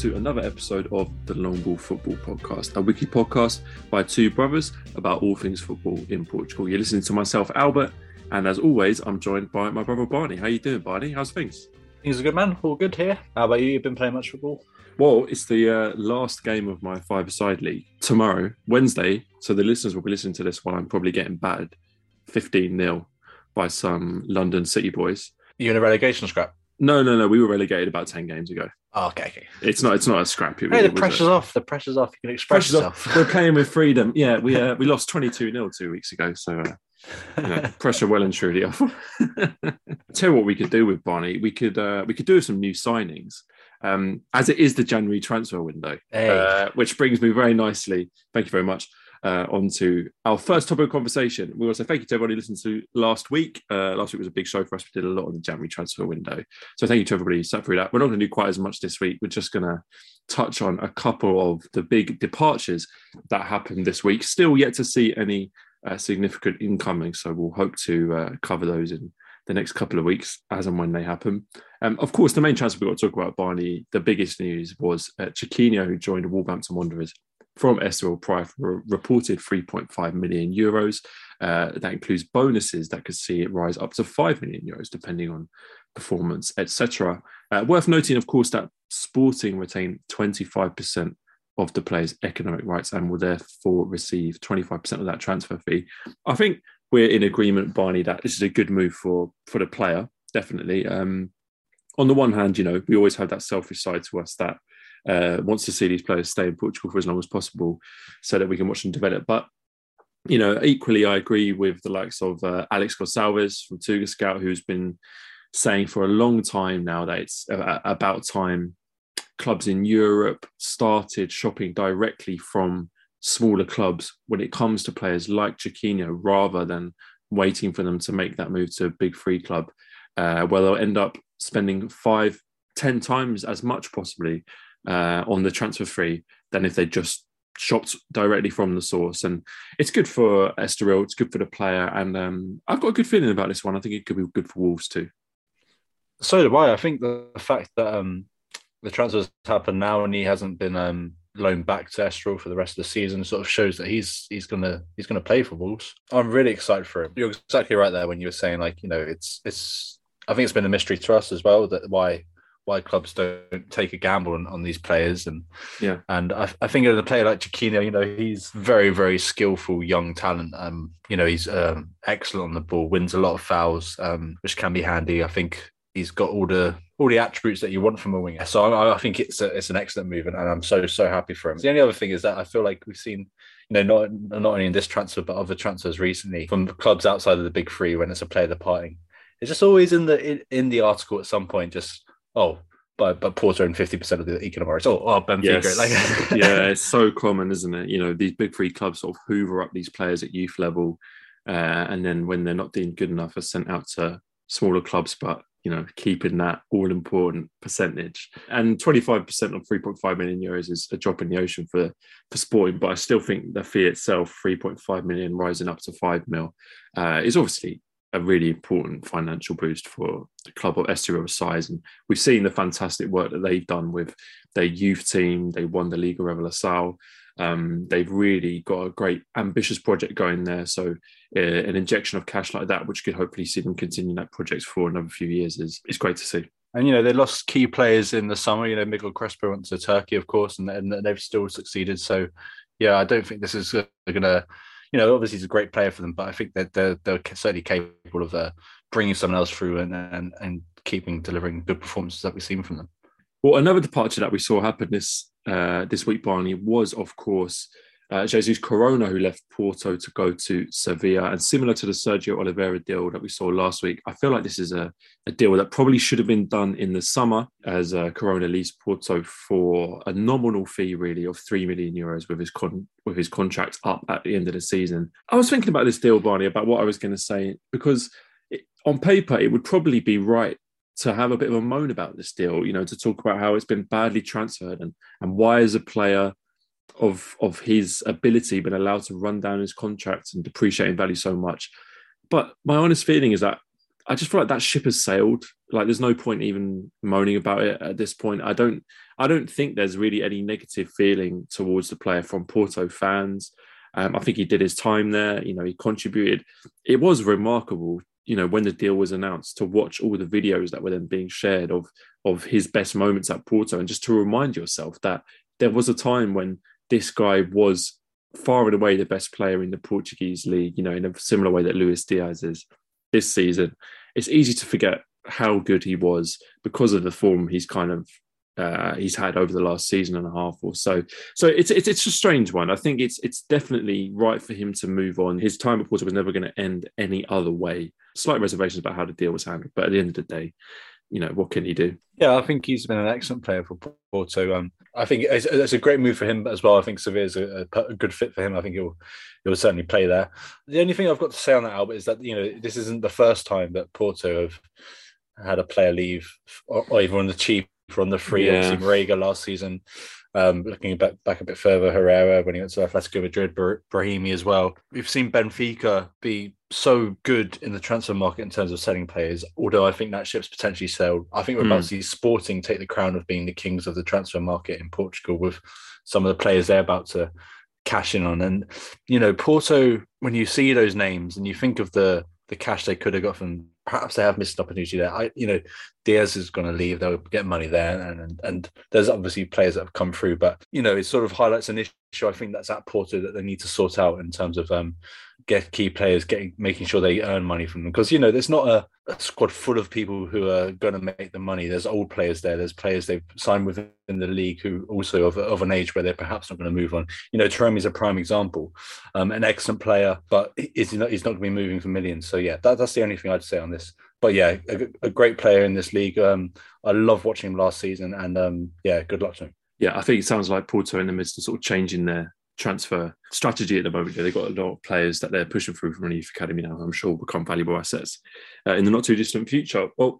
hello, and welcome to another episode of the Long Ball Football Podcast, a weekly podcast by two brothers about all things football in Portugal. You're listening to myself, Albert, and as always, I'm joined by my brother Barney. How you doing, Barney? How's things? Things are good, man. All good here. How about you? You've been playing much football? Well, it's the uh, last game of my five-a-side league tomorrow, Wednesday. So the listeners will be listening to this while I'm probably getting battered 15 0 by some London City boys. You in a relegation scrap? No, no, no. We were relegated about 10 games ago. Oh, okay, okay. It's not. It's not a scrap. It, Hey, the pressure's a- off. The pressure's off. You can express pressure's off. yourself. We're playing with freedom. Yeah, we uh, we lost 22 0 two weeks ago. So uh, you know, pressure well and truly off. Tell you what we could do with Barney. We could uh, we could do some new signings. Um, as it is the January transfer window, Hey. uh, which brings me very nicely. Thank you very much. Uh, on to our first topic of conversation. We want to say thank you to everybody who listened to last week. Uh, last week was a big show for us. We did a lot on the January transfer window. So thank you to everybody who sat through that. We're not going to do quite as much this week. We're just going to touch on a couple of the big departures that happened this week. Still yet to see any uh, significant incoming. So we'll hope to uh, cover those in the next couple of weeks as and when they happen. Um, of course, the main transfer we've got to talk about, Barney, the biggest news was uh, Chiquinho, who joined Wolverhampton Wanderers from Estoril Praia for reported 3.5 million euros. Uh, that includes bonuses that could see it rise up to 5 million euros, depending on performance, etc. Uh, worth noting, of course, that Sporting retain 25% of the player's economic rights and will therefore receive 25% of that transfer fee. I think we're in agreement, Barney, that this is a good move for for the player, definitely. Um, on the one hand, you know, we always have that selfish side to us that uh, wants to see these players stay in Portugal for as long as possible so that we can watch them develop. But you know, equally, I agree with the likes of uh, Alex Gonsalves from Tuga Scout, who's been saying for a long time now that it's about time clubs in Europe started shopping directly from smaller clubs when it comes to players like Chiquinho, rather than waiting for them to make that move to a big free club, uh, where they'll end up spending five, ten times as much possibly uh, on the transfer fee than if they just shopped directly from the source. And it's good for Estoril, it's good for the player, and um, I've got a good feeling about this one. I think it could be good for Wolves too. so do I. I think the fact that um, the transfers happen now and he hasn't been um, loaned back to Estoril for the rest of the season sort of shows that he's he's gonna he's gonna play for Wolves. I'm really excited for him. You're exactly right there when you were saying like you know it's it's I think it's been a mystery to us as well that why why clubs don't take a gamble on, on these players and Yeah. and I, I think of a player like Chiquinho, you know, he's very very skillful young talent. Um, you know, he's um, excellent on the ball, wins a lot of fouls, um, which can be handy. I think he's got all the all the attributes that you want from a winger. So I, I think it's a, it's an excellent move, and, and I'm so so happy for him. The only other thing is that I feel like we've seen, you know, not not only in this transfer but other transfers recently from clubs outside of the big three when it's a player departing. It's just always in the in, in the article at some point, just oh, but but Porto own fifty percent of the economic rights. Oh, oh Benfica, Yes. like yeah, it's so common, isn't it? You know, these big three clubs sort of hoover up these players at youth level, uh, and then when they're not deemed good enough, are sent out to smaller clubs, but you know, keeping that all important percentage. And 25% of 3.5 million euros is a drop in the ocean for for sporting, but I still think the fee itself, 3.5 million rising up to 5 mil, uh, is obviously a really important financial boost for the club of Estoril size. And we've seen the fantastic work that they've done with their youth team. They won the Liga Revelação. Um, they've really got a great, ambitious project going there. So, uh, an injection of cash like that, which could hopefully see them continue that project for another few years, is, is great to see. And you know they lost key players in the summer. You know Miguel Crespo went to Turkey, of course, and, and they've still succeeded. So, yeah, I don't think this is going to, you know, obviously he's a great player for them, but I think that they're they're certainly capable of uh, bringing someone else through and and and keeping delivering good performances that we've seen from them. Well, another departure that we saw happen this uh, this week, Barney, was of course uh, Jesus Corona, who left Porto to go to Sevilla, and similar to the Sergio Oliveira deal that we saw last week, I feel like this is a, a deal that probably should have been done in the summer, as uh, Corona leaves Porto for a nominal fee, really, of three million euros with his con- with his contract up at the end of the season. I was thinking about this deal, Barney, about what I was going to say because it, on paper it would probably be right to have a bit of a moan about this deal, you know, to talk about how it's been badly transferred and and why is a player of of his ability been allowed to run down his contract and depreciate in value so much. But my honest feeling is that I just feel like that ship has sailed. Like there's no point even moaning about it at this point. I don't I don't think there's really any negative feeling towards the player from Porto fans. Um, I think he did his time there. You know, he contributed. It was remarkable, you know, when the deal was announced to watch all the videos that were then being shared of of his best moments at Porto, and just to remind yourself that there was a time when this guy was far and away the best player in the Portuguese league. You know, in a similar way that Luis Diaz is this season. It's easy to forget how good he was because of the form he's kind of uh, he's had over the last season and a half or so. So it's, it's it's a strange one. I think it's it's definitely right for him to move on. His time at Porto was never going to end any other way. Slight reservations about how the deal was handled, but at the end of the day, you know what can he do? Yeah, I think he's been an excellent player for Porto. Um, I think it's, it's, a great move for him as well. I think Sevilla's a, a, good fit for him. I think he'll he'll certainly play there. The only thing I've got to say on that Albert is that you know this isn't the first time that Porto have had a player leave, or, or even on the cheap from the free. Yeah. Obviously, Marega last season. Um, looking back back a bit further, Herrera when he went to Atletico Madrid, Brahimi as well. We've seen Benfica be so good in the transfer market in terms of selling players. Although I think that ship's potentially sailed. I think we're about to see Sporting take the crown of being the kings of the transfer market in Portugal with some of the players they're about to cash in on. And you know, Porto, when you see those names and you think of the the cash they could have got from perhaps they have missed an opportunity there. I, you know, Diaz is going to leave; they'll get money there, and, and and there's obviously players that have come through, but you know, it sort of highlights an issue. I think that's at Porto that they need to sort out in terms of um, get key players, getting making sure they earn money from them. Because you know, there's not a, a, squad full of people who are going to make the money. There's old players there. There's players they've signed within the league who also of, of an age where they're perhaps not going to move on. You know, is a prime example, um, an excellent player, but he's not he's not going to be moving for millions. So yeah, that, that's the only thing I'd say on this. But yeah, a, a great player in this league. Um, I love watching him last season, and um, yeah, good luck to him. Yeah, I think it sounds like Porto in the midst of sort of changing their transfer strategy at the moment. They've got a lot of players that they're pushing through from the youth academy now. I'm sure will become valuable assets uh, in the not too distant future. Well,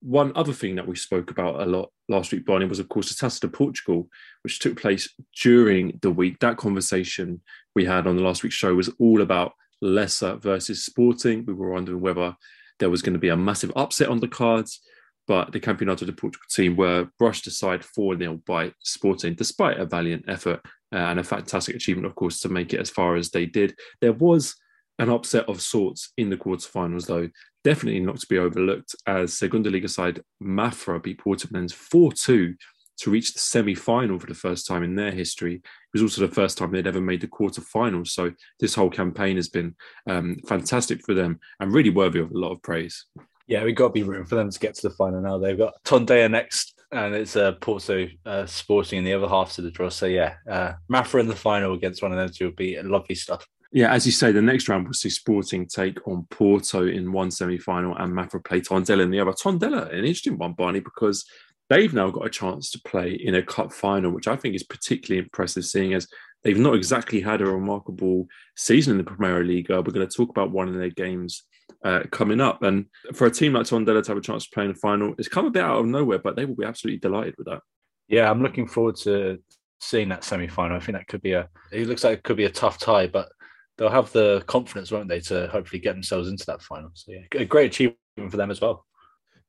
one other thing that we spoke about a lot last week, Barney, was of course the Taça de Portugal, which took place during the week. That conversation we had on the last week's show was all about Leça versus Sporting. We were wondering whether there was going to be a massive upset on the cards but the Campeonato de Portugal team were brushed aside 4 0 by Sporting, despite a valiant effort uh, and a fantastic achievement, of course, to make it as far as they did. There was an upset of sorts in the quarterfinals, though, definitely not to be overlooked, as Segunda Liga side Mafra beat Porto Portimonense 4 2 to reach the semi final for the first time in their history. It was also the first time they'd ever made the quarterfinals. So this whole campaign has been um, fantastic for them and really worthy of a lot of praise. Yeah, we've got to be rooting for them to get to the final now. They've got Tondela next, and it's uh, Porto uh, Sporting in the other half to the draw. So, yeah, uh, Mafra in the final against one of them two will be a lovely stuff. Yeah, as you say, the next round we'll see Sporting take on Porto in one semi final and Mafra play Tondela in the other. Tondela, an interesting one, Barney, because they've now got a chance to play in a cup final, which I think is particularly impressive, seeing as they've not exactly had a remarkable season in the Premier League. We're going to talk about one of their games uh, coming up. And for a team like Tondela to have a chance to play in the final, it's come a bit out of nowhere, but they will be absolutely delighted with that. Yeah, I'm looking forward to seeing that semi final. I think that could be a, it looks like it could be a tough tie, but they'll have the confidence, won't they, to hopefully get themselves into that final. So, yeah, a great achievement for them as well.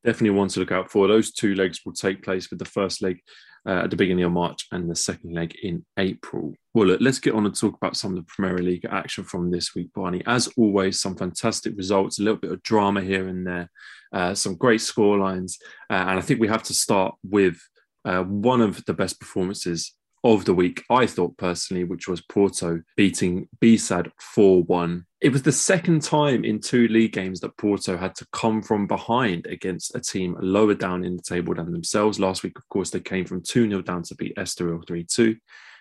Definitely one to look out for. Those two legs will take place with the first leg uh, at the beginning of March and the second leg in April. Well, look, let's get on and talk about some of the Premier League action from this week, Barney. As always, some fantastic results, a little bit of drama here and there, uh, some great score lines. Uh, and I think we have to start with uh, one of the best performances of the week, I thought personally, which was Porto beating BSAD 4 1. It was the second time in two league games that Porto had to come from behind against a team lower down in the table than themselves. Last week, of course, they came from 2 0 down to beat Estoril 3 2.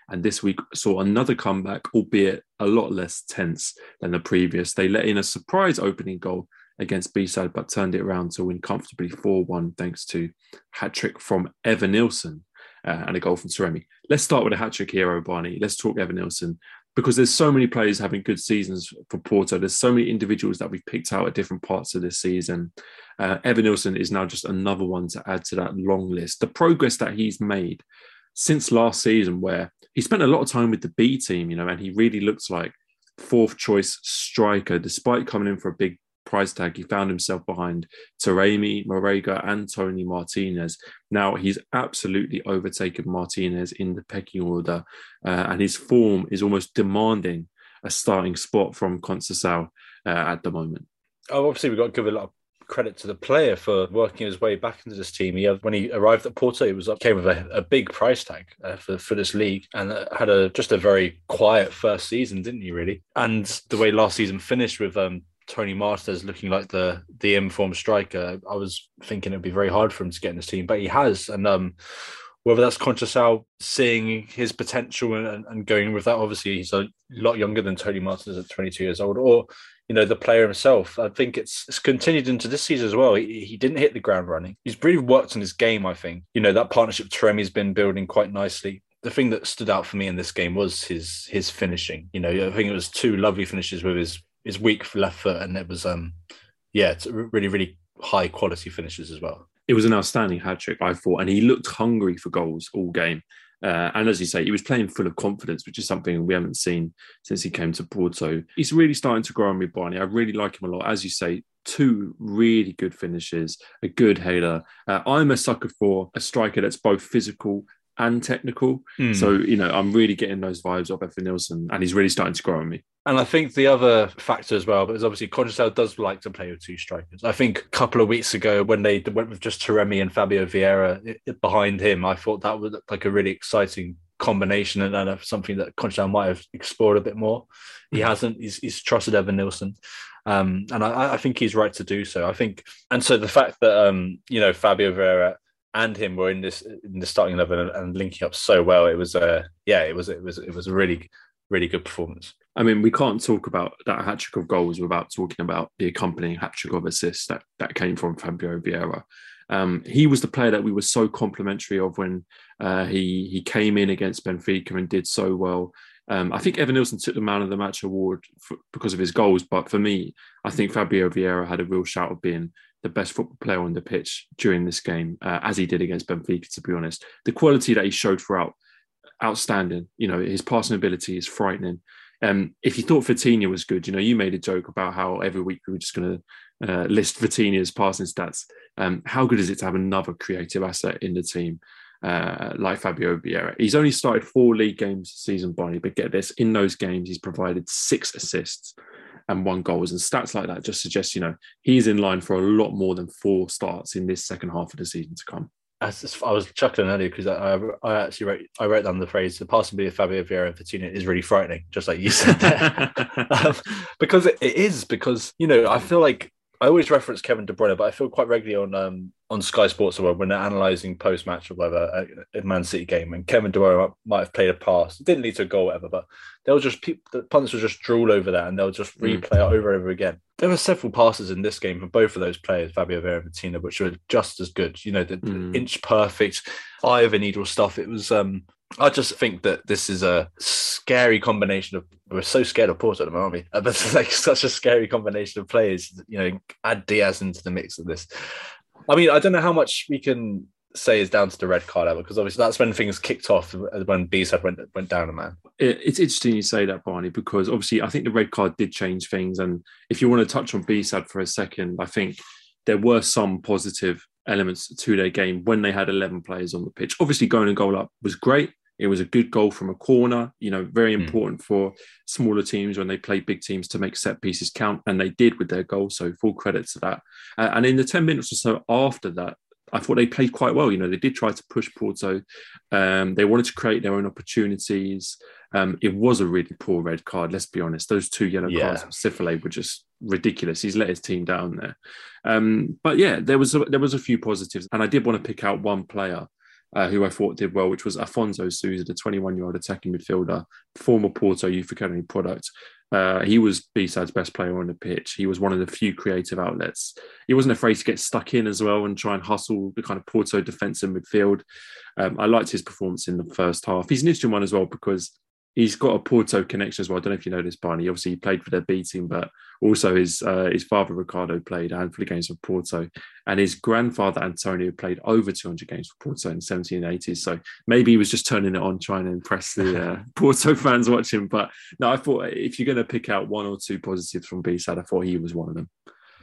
And this week saw another comeback, albeit a lot less tense than the previous. They let in a surprise opening goal against B-Sad, but turned it around to win comfortably 4-1 thanks to hat trick from Evanilson uh, and a goal from Taremi. Let's start with a hat trick hero, Barney. Let's talk Evanilson because there's so many players having good seasons for Porto. There's so many individuals that we've picked out at different parts of this season. Uh, Evanilson is now just another one to add to that long list. The progress that he's made since last season, where he spent a lot of time with the B team, you know, and he really looks like fourth choice striker, despite coming in for a big price tag, he found himself behind Taremi, Marega, and Toni Martinez. Now he's absolutely overtaken Martinez in the pecking order, uh, and his form is almost demanding a starting spot from Conceição uh, at the moment. Oh, obviously, we've got to give a lot of credit to the player for working his way back into this team. He had, when he arrived at Porto, he was came with a, a big price tag uh, for for this league, and uh, had a just a very quiet first season, didn't he? Really, and the way last season finished with um, Toni Martinez looking like the the informed striker, I was thinking it'd be very hard for him to get in this team, but he has, and um, whether that's Conceição seeing his potential and, and, going with that. Obviously, he's a lot younger than Toni Martinez at 22 years old, or you know the player himself. I think it's, it's continued into this season as well. He, he, didn't hit the ground running. He's really worked on his game. I think you know that partnership Taremi's been building quite nicely. The thing that stood out for me in this game was his his finishing. You know, I think it was two lovely finishes with his his weak left foot, and it was um yeah, it's really really high quality finishes as well. It was an outstanding hat trick, I thought, and he looked hungry for goals all game. Uh, and as you say, he was playing full of confidence, which is something we haven't seen since he came to Porto. He's really starting to grow on me, Barney. I really like him a lot. As you say, two really good finishes, a good header. Uh, I'm a sucker for a striker that's both physical and technical. Mm. So, you know, I'm really getting those vibes of Evanilson, and he's really starting to grow on me. And I think the other factor as well, but is obviously Conceição does like to play with two strikers. I think a couple of weeks ago when they went with just Taremi and Fabio Vieira it, it, behind him, I thought that was like a really exciting combination and, and something that Conceição might have explored a bit more. He mm-hmm. hasn't. He's, he's trusted Evanilson. Um, and I, I, think he's right to do so. I think, and so the fact that um, you know Fabio Vieira and him were in this in the starting eleven and, and linking up so well, it was a uh, yeah, it was it was it was a really really good performance. I mean, we can't talk about that hat trick of goals without talking about the accompanying hat trick of assists that, that came from Fabio Vieira. Um, he was the player that we were so complimentary of when uh, he he came in against Benfica and did so well. Um, I think Evanilson took the man of the match award for, because of his goals, but for me, I think Fabio Vieira had a real shout of being the best football player on the pitch during this game, uh, as he did against Benfica. To be honest, the quality that he showed throughout, outstanding. You know, his passing ability is frightening. Um, if you thought Vitinha was good, you know, you made a joke about how every week we were just going to uh, list Vitinha's passing stats. Um, how good is it to have another creative asset in the team uh, like Fabio Vieira? He's only started four league games this season, Barney, but get this: in those games, he's provided six assists and one goals, and stats like that just suggest, you know, he's in line for a lot more than four starts in this second half of the season to come. I was chuckling earlier because I, I actually wrote I wrote down the phrase the possibility of Fabio Vieira and Vitinha is really frightening, just like you said there. um, because it, it is because you know I feel like I always reference Kevin De Bruyne, but I feel quite regularly on um, on Sky Sports or when they're analysing post match or whatever a, a, Man City game, and Kevin De Bruyne might have played a pass, it didn't lead to a goal, whatever, but they'll just the pundits will just drool over that and they'll just mm. replay mm. it over and over again. There were several passes in this game from both of those players, Fabio Vieira and Vitinha, which were just as good. You know, the, mm. the inch perfect, eye of a needle stuff. It was um I just think that this is a scary combination of. We're so scared of Porto aren't we? Uh, but it's like such a scary combination of players. You know, add Diaz into the mix of this. I mean, I don't know how much we can say is down to the red card ever because obviously that's when things kicked off uh, when B-Sad went went down a man. it's interesting you say that, Barney, because obviously I think the red card did change things. And if you want to touch on B-Sad for a second, I think there were some positive elements to their game when they had 11 players on the pitch. Obviously, going and goal up was great. It was a good goal from a corner, you know, very hmm. important mm. for smaller teams when they play big teams to make set pieces count. And they did with their goal. So full credit to that. Uh, and in the 10 minutes or so after that, I thought they played quite well. You know, they did try to push Porto. Um, they wanted to create their own opportunities. Um, it was a really poor red card. Let's be honest; those two yellow yeah. cards from Sithole were just ridiculous. He's let his team down there. Um, but yeah, there was a, there was a few positives, and I did want to pick out one player uh, who I thought did well, which was Afonso Sousa, the 21 year old attacking midfielder, former Porto Youth Academy product. Uh, he was B-Sad's best player on the pitch. He was one of the few creative outlets. He wasn't afraid to get stuck in as well and try and hustle the kind of Porto defence in midfield. Um, I liked his performance in the first half. He's an interesting one as well because he's got a Porto connection as well. I don't know if you know this, Barney. Obviously, he played for their B team, but also his uh, his father Ricardo played a handful of games for Porto, and his grandfather Antonio played over 200 games for Porto in the 1780s. So maybe he was just turning it on, trying to impress the uh, Porto fans watching. But no, I thought if you're going to pick out one or two positives from B-Sad, I thought he was one of them.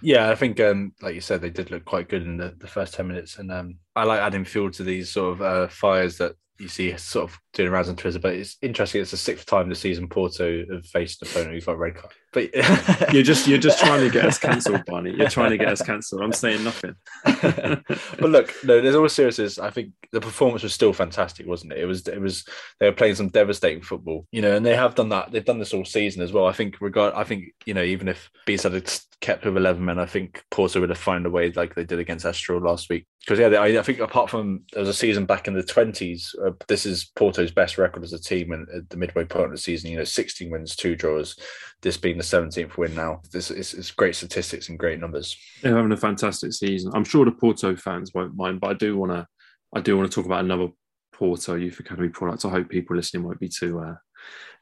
Yeah, I think, um, like you said, they did look quite good in the, the first 10 minutes. And um, I like adding fuel to these sort of uh, fires that you see sort of doing rounds on Twitter. But it's interesting. It's the sixth time this season Porto have faced an opponent who's got red card. But you're just you're just trying to get us cancelled, Barney. You're trying to get us cancelled. I'm saying nothing. but look, no, there's all seriousness. I think the performance was still fantastic, wasn't it? It was it was they were playing some devastating football, you know, and they have done that. They've done this all season as well. I think regard I think, you know, even if Bees had kept with eleven men, I think Porto would have found a way like they did against Estoril last week. Because yeah, I, I, think apart from there was a season back in the twenties, uh, this is Porto's best record as a team and at the midway point of the season. You know, sixteen wins, two draws. This being the seventeenth win now. This is it's great statistics and great numbers. They're having a fantastic season. I'm sure the Porto fans won't mind, but I do want to I do want to talk about another Porto Youth Academy product. I hope people listening won't be too uh,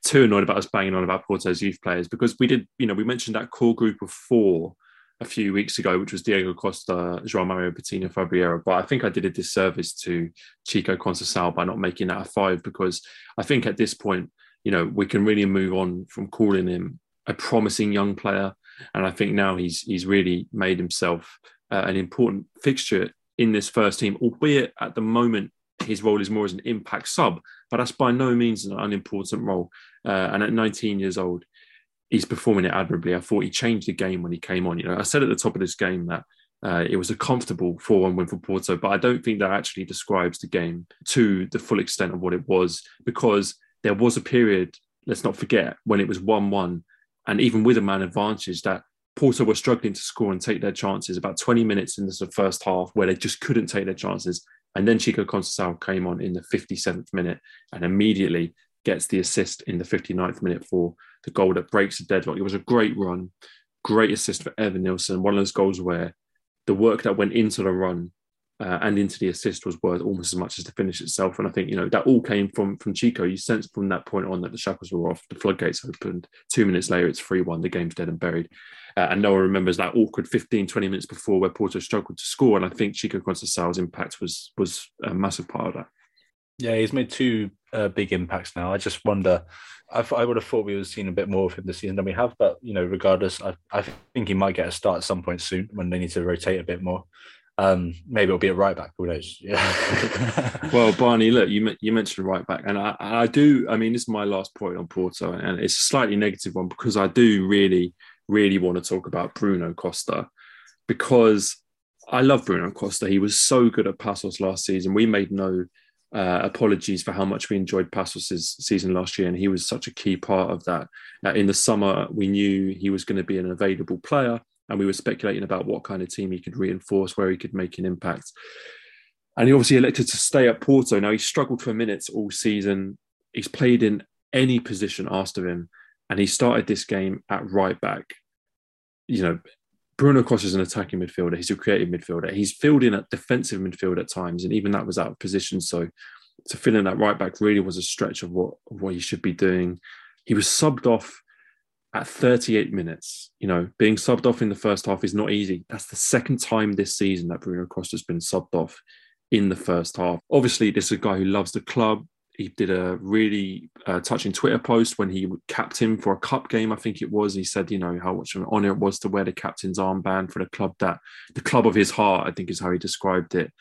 too annoyed about us banging on about Porto's youth players because we did, you know, we mentioned that core group of four a few weeks ago, which was Diogo Costa, João Mario Patino, Fabriero. But I think I did a disservice to Chico Conceição by not making that a five because I think at this point, you know, we can really move on from calling him a promising young player. And I think now he's he's really made himself uh, an important fixture in this first team, albeit at the moment his role is more as an impact sub, but that's by no means an unimportant role. Uh, and at 19 years old, he's performing it admirably. I thought he changed the game when he came on. You know, I said at the top of this game that uh, it was a comfortable 4 1 win for Porto, but I don't think that actually describes the game to the full extent of what it was because there was a period, let's not forget, when it was 1 1. And even with a man advantage, that Porto were struggling to score and take their chances about 20 minutes in the first half where they just couldn't take their chances. And then Chico Conceição came on in the 57th minute and immediately gets the assist in the 59th minute for the goal that breaks the deadlock. It was a great run, great assist for Evanilson. One of those goals where the work that went into the run uh, and into the assist was worth almost as much as the finish itself. And I think you know that all came from from Chico. You sense from that point on that the shackles were off, the floodgates opened. Two minutes later, it's three one. The game's dead and buried. Uh, and no one remembers that awkward 15, 20 minutes before where Porto struggled to score. And I think Chico Conceição's impact was was a massive part of that. Yeah, he's made two uh, big impacts now. I just wonder. I, I would have thought we would have seen a bit more of him this season than we have, but you know, regardless, I, I think he might get a start at some point soon when they need to rotate a bit more. Um, maybe it'll be a right back. Who knows? Yeah. well, Barney, look, you you mentioned right back, and I, I do. I mean, this is my last point on Porto, and it's a slightly negative one because I do really, really want to talk about Bruno Costa because I love Bruno Costa. He was so good at Passos last season. We made no uh, apologies for how much we enjoyed Passos' season last year, and he was such a key part of that. Uh, in the summer, we knew he was going to be an available player and we were speculating about what kind of team he could reinforce, where he could make an impact. And he obviously elected to stay at Porto. Now he struggled for minutes all season. He's played in any position asked of him, and he started this game at right back. You know, Bruno Costa is an attacking midfielder. He's a creative midfielder. He's filled in at defensive midfield at times, and even that was out of position. So to fill in that right back really was a stretch of what of what he should be doing. He was subbed off at 38 minutes, you know, being subbed off in the first half is not easy. That's the second time this season that Bruno Costa's been subbed off in the first half. Obviously, this is a guy who loves the club. He did a really uh, touching Twitter post when he capped him for a cup game, I think it was. He said, you know, how much of an honour it was to wear the captain's armband for the club that the club of his heart, I think is how he described it.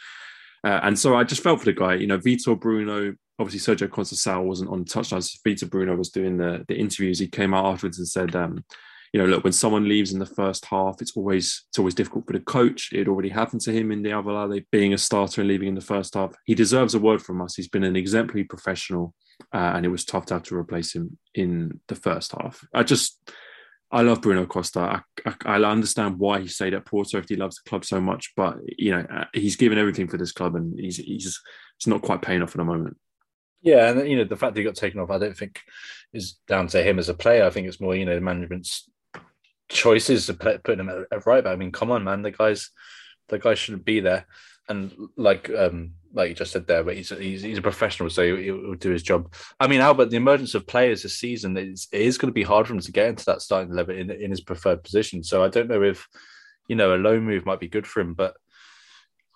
Uh, and so I just felt for the guy. You know, Vitor Bruno obviously Sergio Conceição wasn't on touchlines. Vitor Bruno was doing the, the interviews. He came out afterwards and said, um, you know, look, when someone leaves in the first half, it's always it's always difficult for the coach. It already happened to him in the Alvalade being a starter and leaving in the first half. He deserves a word from us. He's been an exemplary professional, uh, and it was tough to have to replace him in the first half. I just I love Bruno Costa. I, I, I, understand why he stayed at Porto if he loves the club so much, but you know uh, he's given everything for this club, and he's he's it's not quite paying off at the moment. Yeah, and you know the fact that he got taken off, I don't think is down to him as a player. I think it's more you know the management's choices to put, putting him at, at right back. I mean, come on, man, the guys, the guy shouldn't be there. And like um like you just said there, but he's he's, he's a professional, so he'll, he'll, do his job. I mean, Albert, the emergence of players this season is it is going to be hard for him to get into that starting level in in his preferred position. So I don't know if you know a low move might be good for him, but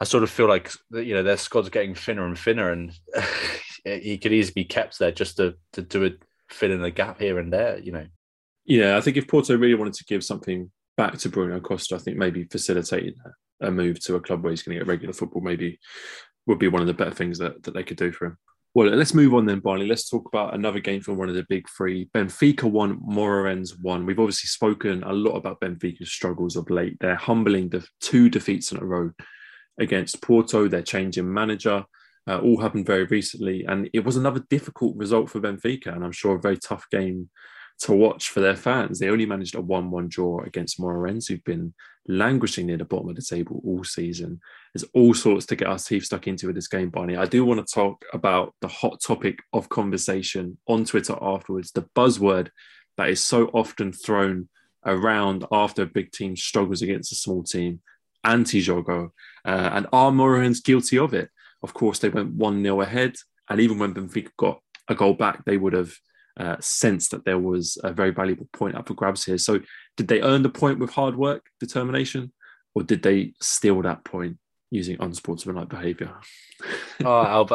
I sort of feel like you know their squad's getting thinner and thinner, and he could easily be kept there just to to do a fill in the gap here and there. You know. Yeah, I think if Porto really wanted to give something back to Bruno Costa, I think maybe facilitating a move to a club where he's going to get regular football maybe would be one of the better things that, that they could do for him. Well, let's move on then, Barney. Let's talk about another game from one of the big three. Benfica won, Moreirense won. We've obviously spoken a lot about Benfica's struggles of late. They're humbling the two defeats in a row against Porto. They're changing manager. Uh, all happened very recently, and it was another difficult result for Benfica, and I'm sure a very tough game to watch for their fans. They only managed a 1 1 draw against Moreirense, who've been languishing near the bottom of the table all season. There's all sorts to get our teeth stuck into with this game, Barney. I do want to talk about the hot topic of conversation on Twitter afterwards, the buzzword that is so often thrown around after a big team struggles against a small team anti Jogo. Uh, and are Moreirense guilty of it? Of course, they went 1 0 ahead. And even when Benfica got a goal back, they would have uh, sense that there was a very valuable point up for grabs here. So, did they earn the point with hard work, determination, or did they steal that point using unsportsmanlike behaviour? oh, Albert,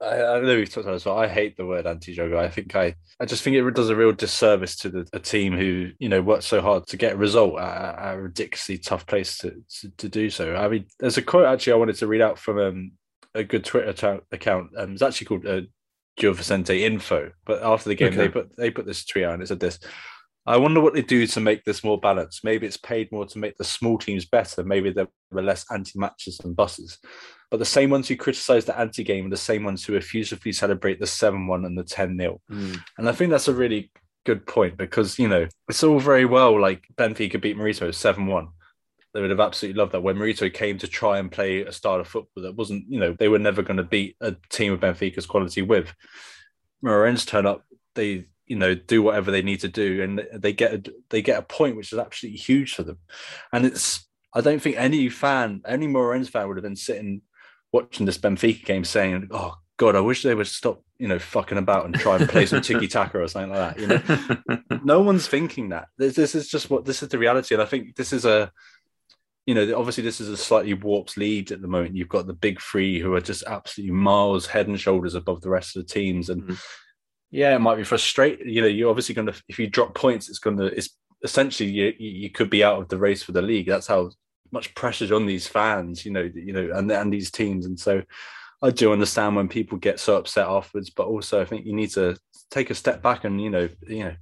I, I, I know we've talked about this, but I hate the word anti-jogo. I think I, I just think it does a real disservice to the, a team who, you know, worked so hard to get a result at, at a ridiculously tough place to, to, to, do so. I mean, there's a quote actually I wanted to read out from um, a good Twitter account. Um, it's actually called uh, Vicente info. But after the game, okay. they put they put this tweet out and it said this. I wonder what they do to make this more balanced. Maybe it's paid more to make the small teams better. Maybe there were less anti-matches and buses. But the same ones who criticise the anti-game are the same ones who effusively celebrate the 7-1 and the 10-0. Mm. And I think that's a really good point because, you know, it's all very well like Benfica beat Marito 7-1 they would have absolutely loved that when Marito came to try and play a style of football that wasn't, you know, they were never going to beat a team of Benfica's quality with. Moreirense turn up, they, you know, do whatever they need to do, and they get a, they get a point, which is absolutely huge for them. And it's, I don't think any fan, any Moreirense fan would have been sitting watching this Benfica game saying, "Oh God, I wish they would stop, you know, fucking about and try and play some tiki taka or something like that." You know, no one's thinking that. This, this is just what this is the reality, and I think this is a you know, obviously this is a slightly warped lead at the moment. You've got the big three who are just absolutely miles head and shoulders above the rest of the teams, and mm-hmm. yeah, it might be frustrating. You know, you're obviously going to if you drop points, it's going to it's essentially you you could be out of the race for the league. That's how much pressure's on these fans, you know, you know, and and these teams, and so. I do understand when people get so upset afterwards, but also I think you need to take a step back and you know, you know,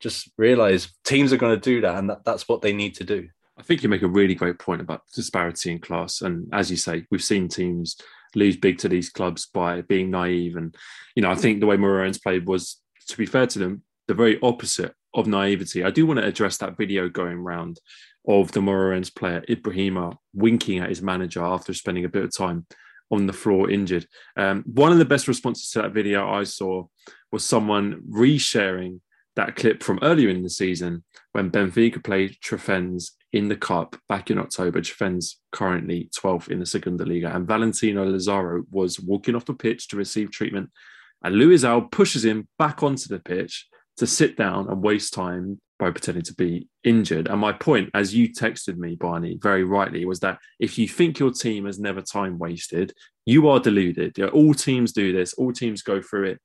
just realize teams are going to do that, and that, that's what they need to do. I think you make a really great point about disparity in class. And as you say, we've seen teams lose big to these clubs by being naive. And, you know, I think the way Moreirense played was, to be fair to them, the very opposite of naivety. I do want to address that video going around of the Moreirense player, Ibrahima, winking at his manager after spending a bit of time on the floor injured. Um, one of the best responses to that video I saw was someone resharing that clip from earlier in the season when Benfica played Trofense in the Cup back in October. Trofense currently 12th in the Segunda Liga, and Valentino Lazaro was walking off the pitch to receive treatment, and Luizão pushes him back onto the pitch to sit down and waste time by pretending to be injured. And my point, as you texted me, Barney, very rightly, was that if you think your team has never time wasted, you are deluded. You know, all teams do this. All teams go through it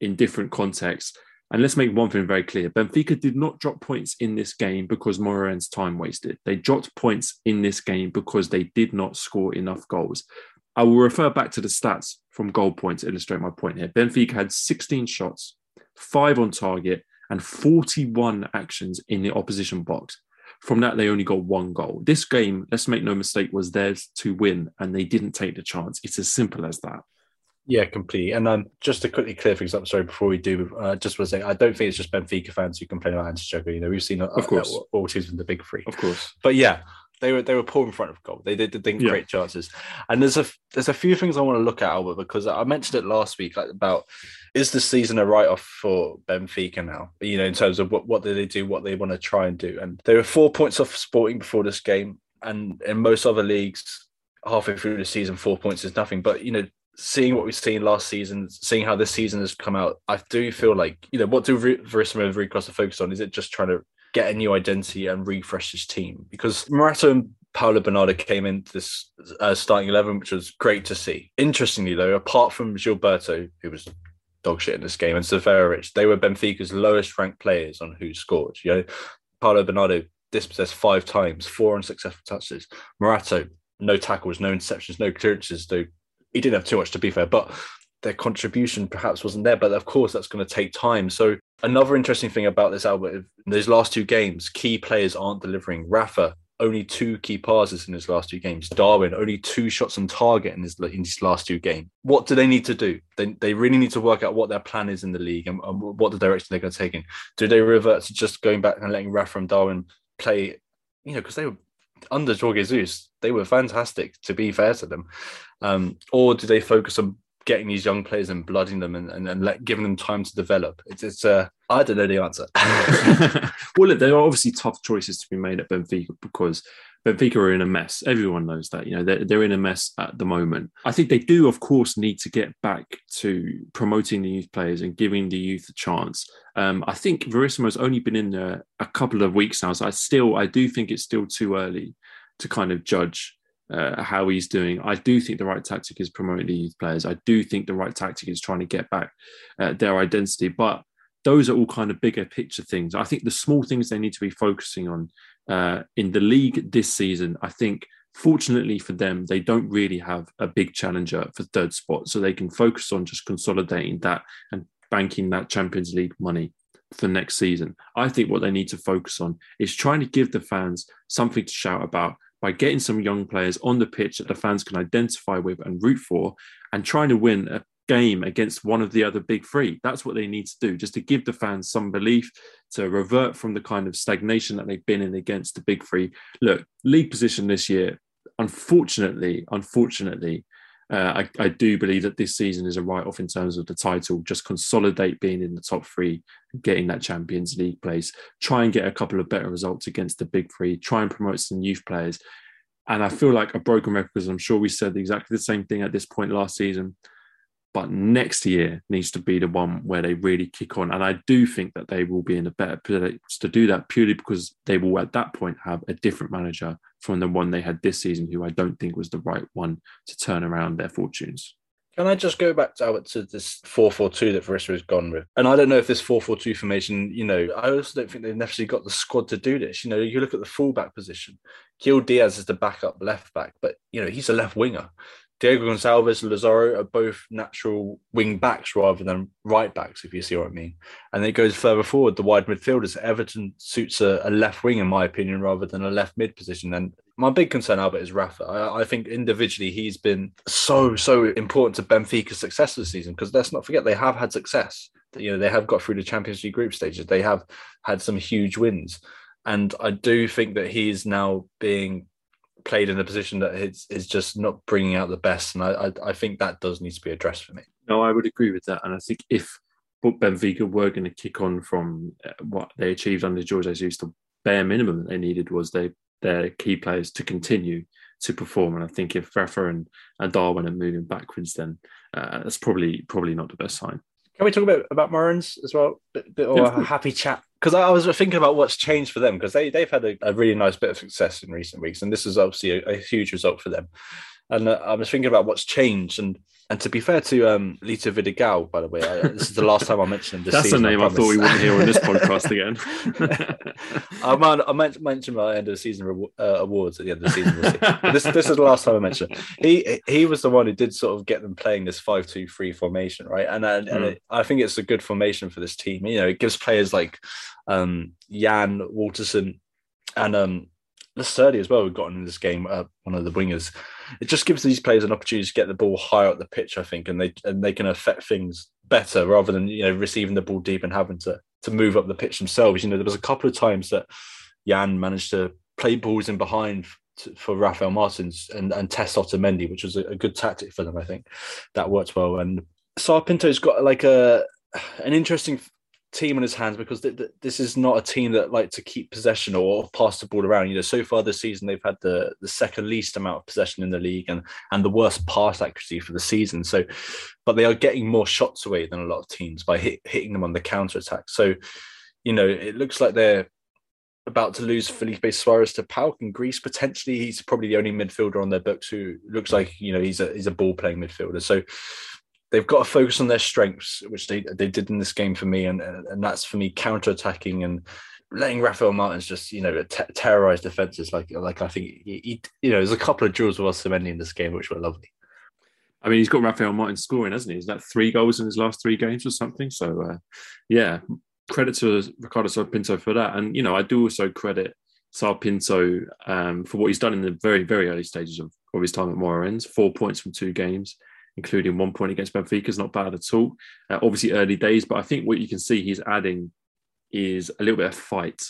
in different contexts. And let's make one thing very clear Benfica did not drop points in this game because Moreirense time wasted. They dropped points in this game because they did not score enough goals. I will refer back to the stats from goal points to illustrate my point here. Benfica had 16 shots, five on target, and 41 actions in the opposition box. From that, they only got one goal. This game, let's make no mistake, was theirs to win, and they didn't take the chance. It's as simple as that. Yeah, completely. And um, just to quickly clear things up, sorry, before we do, uh, just want to say, I don't think it's just Benfica fans who complain about anti-Jogo. You know, we've seen, uh, of course, all teams in the big three, of course. But yeah, they were they were poor in front of goal. They did they didn't yeah. create chances. And there's a there's a few things I want to look at Albert because I mentioned it last week, like about is the season a write off for Benfica now? You know, in terms of what what do they do, what they want to try and do. And they were four points off Sporting before this game, and in most other leagues, halfway through the season, four points is nothing. But you know, seeing what we've seen last season, seeing how this season has come out, I do feel like, you know, what do Verissimo and Rui focus on? Is it just trying to get a new identity and refresh his team? Because Morato and Paulo Bernardo came into this uh, starting 11, which was great to see. Interestingly, though, apart from Gilberto, who was dog shit in this game, and Seferovic, they were Benfica's lowest ranked players on WhoScored. You know, Paulo Bernardo dispossessed five times, four unsuccessful touches. Morato, no tackles, no interceptions, no clearances. Though he didn't have too much to be fair, but their contribution perhaps wasn't there. But of course, that's going to take time. So another interesting thing about this Albert, those last two games, key players aren't delivering. Rafa only two key passes in his last two games. Darwin only two shots on target in his in his last two games. What do they need to do? They, they really need to work out what their plan is in the league and, and what the direction they're going to take in. Do they revert to just going back and letting Rafa and Darwin play? You know, because they were under Jorge Jesus, they were fantastic. To be fair to them, um, or do they focus on getting these young players and blooding them and, and, and let, giving them time to develop? It's, it's uh, I don't know the answer. well, look, there are obviously tough choices to be made at Benfica because Benfica are in a mess. Everyone knows that. You know, they're, they're in a mess at the moment. I think they do, of course, need to get back to promoting the youth players and giving the youth a chance. Um, I think Verissimo's only been in there a couple of weeks now, so I still, I do think it's still too early to kind of judge uh, how he's doing. I do think the right tactic is promoting the youth players. I do think the right tactic is trying to get back uh, their identity. But those are all kind of bigger picture things. I think the small things they need to be focusing on uh, in the league this season, I think fortunately for them, they don't really have a big challenger for third spot. So they can focus on just consolidating that and banking that Champions League money for next season. I think what they need to focus on is trying to give the fans something to shout about by getting some young players on the pitch that the fans can identify with and root for and trying to win a game against one of the other big three. That's what they need to do, just to give the fans some belief, to revert from the kind of stagnation that they've been in against the big three. Look, league position this year, unfortunately, unfortunately, uh, I, I, do believe that this season is a write off in terms of the title. Just consolidate being in the top three, getting that Champions League place, try and get a couple of better results against the big three, try and promote some youth players. And I feel like a broken record because I'm sure we said exactly the same thing at this point last season. But next year needs to be the one where they really kick on. And I do think that they will be in a better place to do that purely because they will at that point have a different manager from the one they had this season, who I don't think was the right one to turn around their fortunes. Can I just go back to Albert to this 4-4-2 that Verissa has gone with? And I don't know if this 4-4-2 formation, you know, I also don't think they've necessarily got the squad to do this. You know, you look at the fullback position. Gil Dias is the backup left back, but you know, he's a left winger. Diogo Gonçalves and Lazaro are both natural wing backs rather than right backs, if you see what I mean. And then it goes further forward, the wide midfielders. Everton suits a, a, left wing, in my opinion, rather than a left mid position. And my big concern, Albert, is Rafa. I, I think individually he's been so, so important to Benfica's success this season because let's not forget they have had success. You know, they have got through the Champions League group stages, they have had some huge wins. And I do think that he's now being played in a position that is, is just not bringing out the best. And I, I, I think that does need to be addressed for me. No, I would agree with that. And I think if Benfica were going to kick on from uh, what they achieved under Jorge Jesus, the bare minimum that they needed was they their key players to continue to perform. And I think if Rafa and, and Darwin are moving backwards, then uh, that's probably probably not the best sign. Can we talk about about Morans as well? Bit, bit or a happy chat because I was thinking about what's changed for them because they they've had a, a, really nice bit of success in recent weeks, and this is obviously a, a huge result for them. And uh, I was thinking about what's changed, and and to be fair to um, Lito Vidigal, by the way, I, this is the last time I mentioned him. That's season, a name I, I, thought we wouldn't hear on this podcast again. I, might, I meant mention my end of the season uh, awards at the end of the season. this this is the last time I mentioned. He he was the one who did sort of get them playing this five two three formation, right? And and, mm. and it, I think it's a good formation for this team. You know, it gives players like um, Jan Waterson and um, Lestrade as well. We've gotten in this game, uh, one of the wingers it just gives these players an opportunity to get the ball higher up the pitch, I think, and they and they can affect things better rather than you know receiving the ball deep and having to to move up the pitch themselves. You know, there was a couple of times that Jan managed to play balls in behind to, for Rafael Martins and, and test Otamendi, which was a, a, good tactic for them. I think that worked well. And Sá Pinto's got like a an interesting team on his hands because th- th- this is not a team that like to keep possession or pass the ball around. You know, so far this season they've had the the second least amount of possession in the league and and the worst pass accuracy for the season. So, but they are getting more shots away than a lot of teams by hit, hitting them on the counter attack. So, you know, it looks like they're about to lose Filipe Soares to PAOK in Greece. Potentially, he's probably the only midfielder on their books who looks like you know he's a he's a ball playing midfielder. So they've got to focus on their strengths, which they they did in this game for me, and and that's for me counter attacking and letting Rafael Martins just you know t- terrorize defenses like like I think he, he, you know there's a couple of drills with Osimhen in this game which were lovely. I mean, he's got Rafael Martins scoring, hasn't he? Is that three goals in his last three games or something? So, uh, yeah, credit to Ricardo Sá Pinto for that. And, you know, I do also credit Sá Pinto um, for what he's done in the very, very early stages of, of his time at Moreirense. Four points from two games, including one point against Benfica, is not bad at all. Uh, obviously, early days, but I think what you can see he's adding is a little bit of fight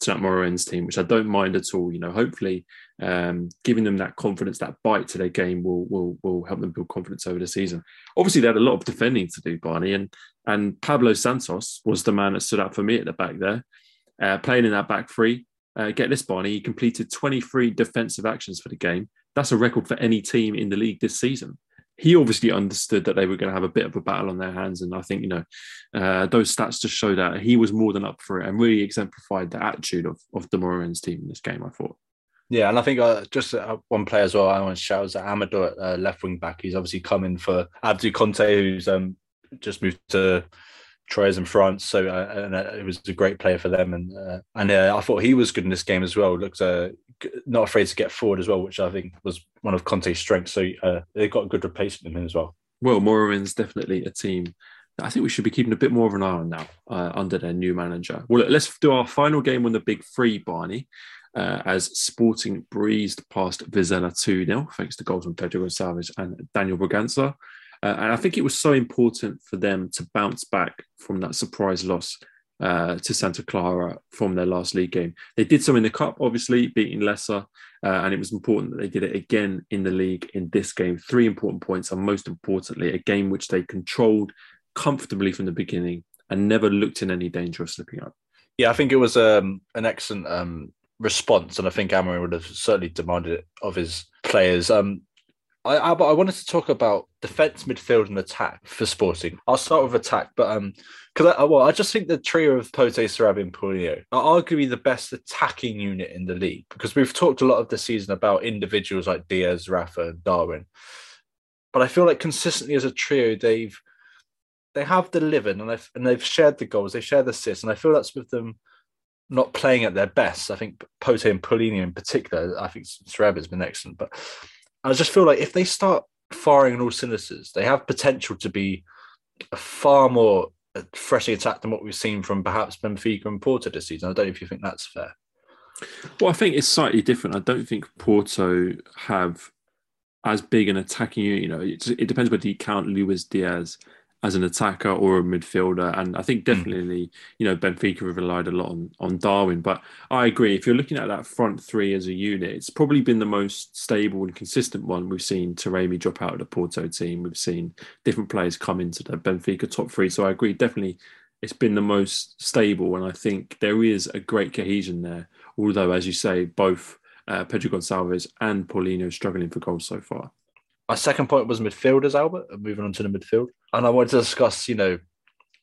to that Moreirense team, which I don't mind at all. You know, hopefully, um, giving them that confidence, that bite to their game will will will help them build confidence over the season. Obviously, they had a lot of defending to do, Barney, and and Pablo Santos was the man that stood out for me at the back there, uh, playing in that back three. Uh, get this, Barney, he completed 23 defensive actions for the game. That's a record for any team in the league this season he obviously understood that they were going to have a bit of a battle on their hands. And I think, you know, uh, those stats just show that he was more than up for it and really exemplified the attitude of, of the Moreirense team in this game, I thought. Yeah, and I think uh, just uh, one player as well I want to shout is Amadou at uh, left wing back. He's obviously coming for Abdou Conte, who's um, just moved to Troyes in France. So uh, and, uh, it was a great player for them, and uh, and uh, I thought he was good in this game as well. Looks uh, not afraid to get forward as well, which I think was one of Conte's strengths. So uh, they got a good replacement in him as well. Well, Moreirense definitely a team I think we should be keeping a bit more of an eye on now under their new manager. Well, let's do our final game on the big three, Barney. as Sporting breezed past Vizela 2 0, thanks to goals from Pedro Gonçalves and Daniel Bragança. Uh, and I think it was so important for them to bounce back from that surprise loss uh, to Santa Clara from their last league game. They did so in the cup, obviously beating Leicester, uh, and it was important that they did it again in the league in this game. Three important points, and most importantly, a game which they controlled comfortably from the beginning and never looked in any danger of slipping up. Yeah, I think it was um, an excellent um, response, and I think Amorim would have certainly demanded it of his players. Um, I, I, I wanted to talk about defense, midfield, and attack for Sporting. I'll start with attack, but um, because I well, I just think the trio of Pote, Sarabia, and Paulinho are arguably the best attacking unit in the league because we've talked a lot of the season about individuals like Diaz, Rafa, and Darwin, but I feel like consistently as a trio, they've they have delivered and they've and they've shared the goals, they share the assists, and I feel that's with them not playing at their best. I think Pote and Paulinho in particular, I think Sarabia's been excellent, but I just feel like if they start firing on all cylinders, they have potential to be a far more uh, freshly attack than what we've seen from perhaps Benfica and Porto this season. I don't know if you think that's fair. Well, I think it's slightly different. I don't think Porto have as big an attacking unit. You know, it, it depends whether you count Luis Diaz as an attacker or a midfielder. And I think hmm. definitely, mm. you know, Benfica have relied a lot on, on Darwin. But I agree, if you're looking at that front three as a unit, it's probably been the most stable and consistent one. We've seen Taremi drop out of the Porto team. We've seen different players come into the Benfica top three. So I agree, definitely it's been the most stable. And I think there is a great cohesion there. Although, as you say, both uh, Pedro Gonçalves and Paulinho struggling for goals so far. My second point was midfielders, Albert. Moving on to the midfield, and I wanted to discuss, you know,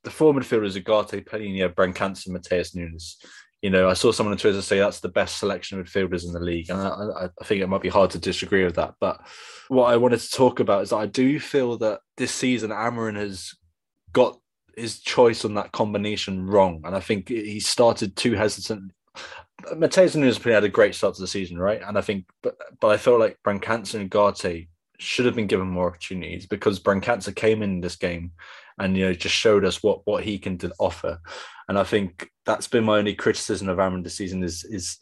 the four midfielders: Ugarte, Palhinha, Bragança, Matheus Nunes. You know, I saw someone on Twitter say that's the best selection of midfielders in the league, and I, I think it might be hard to disagree with that. But what I wanted to talk about is that I do feel that this season Amorim has got his choice on that combination wrong, and I think he started too hesitant. Matheus Nunes had a great start to the season, right? And I think, but but I felt like Bragança and Ugarte should have been given more opportunities because Bragança came in this game and you know just showed us what what he can offer. And I think that's been my only criticism of Amorim this season is is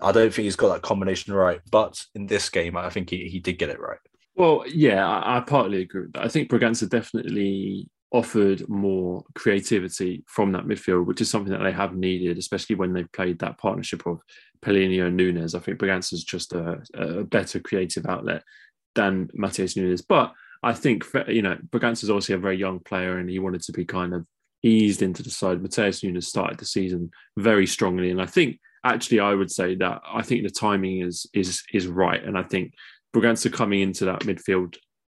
I don't think he's got that combination right. But in this game, I think he, he did get it right. Well, yeah, I, I partly agree with that. I think Bragança definitely offered more creativity from that midfield, which is something that they have needed, especially when they've played that partnership of and Nunes. I think Bragança is just a, a, better creative outlet than Matheus Nunes. But I think you know Bragança is obviously a very young player, and he wanted to be kind of eased into the side. Matheus Nunes started the season very strongly, and I think actually I would say that I think the timing is is is right, and I think Bragança coming into that midfield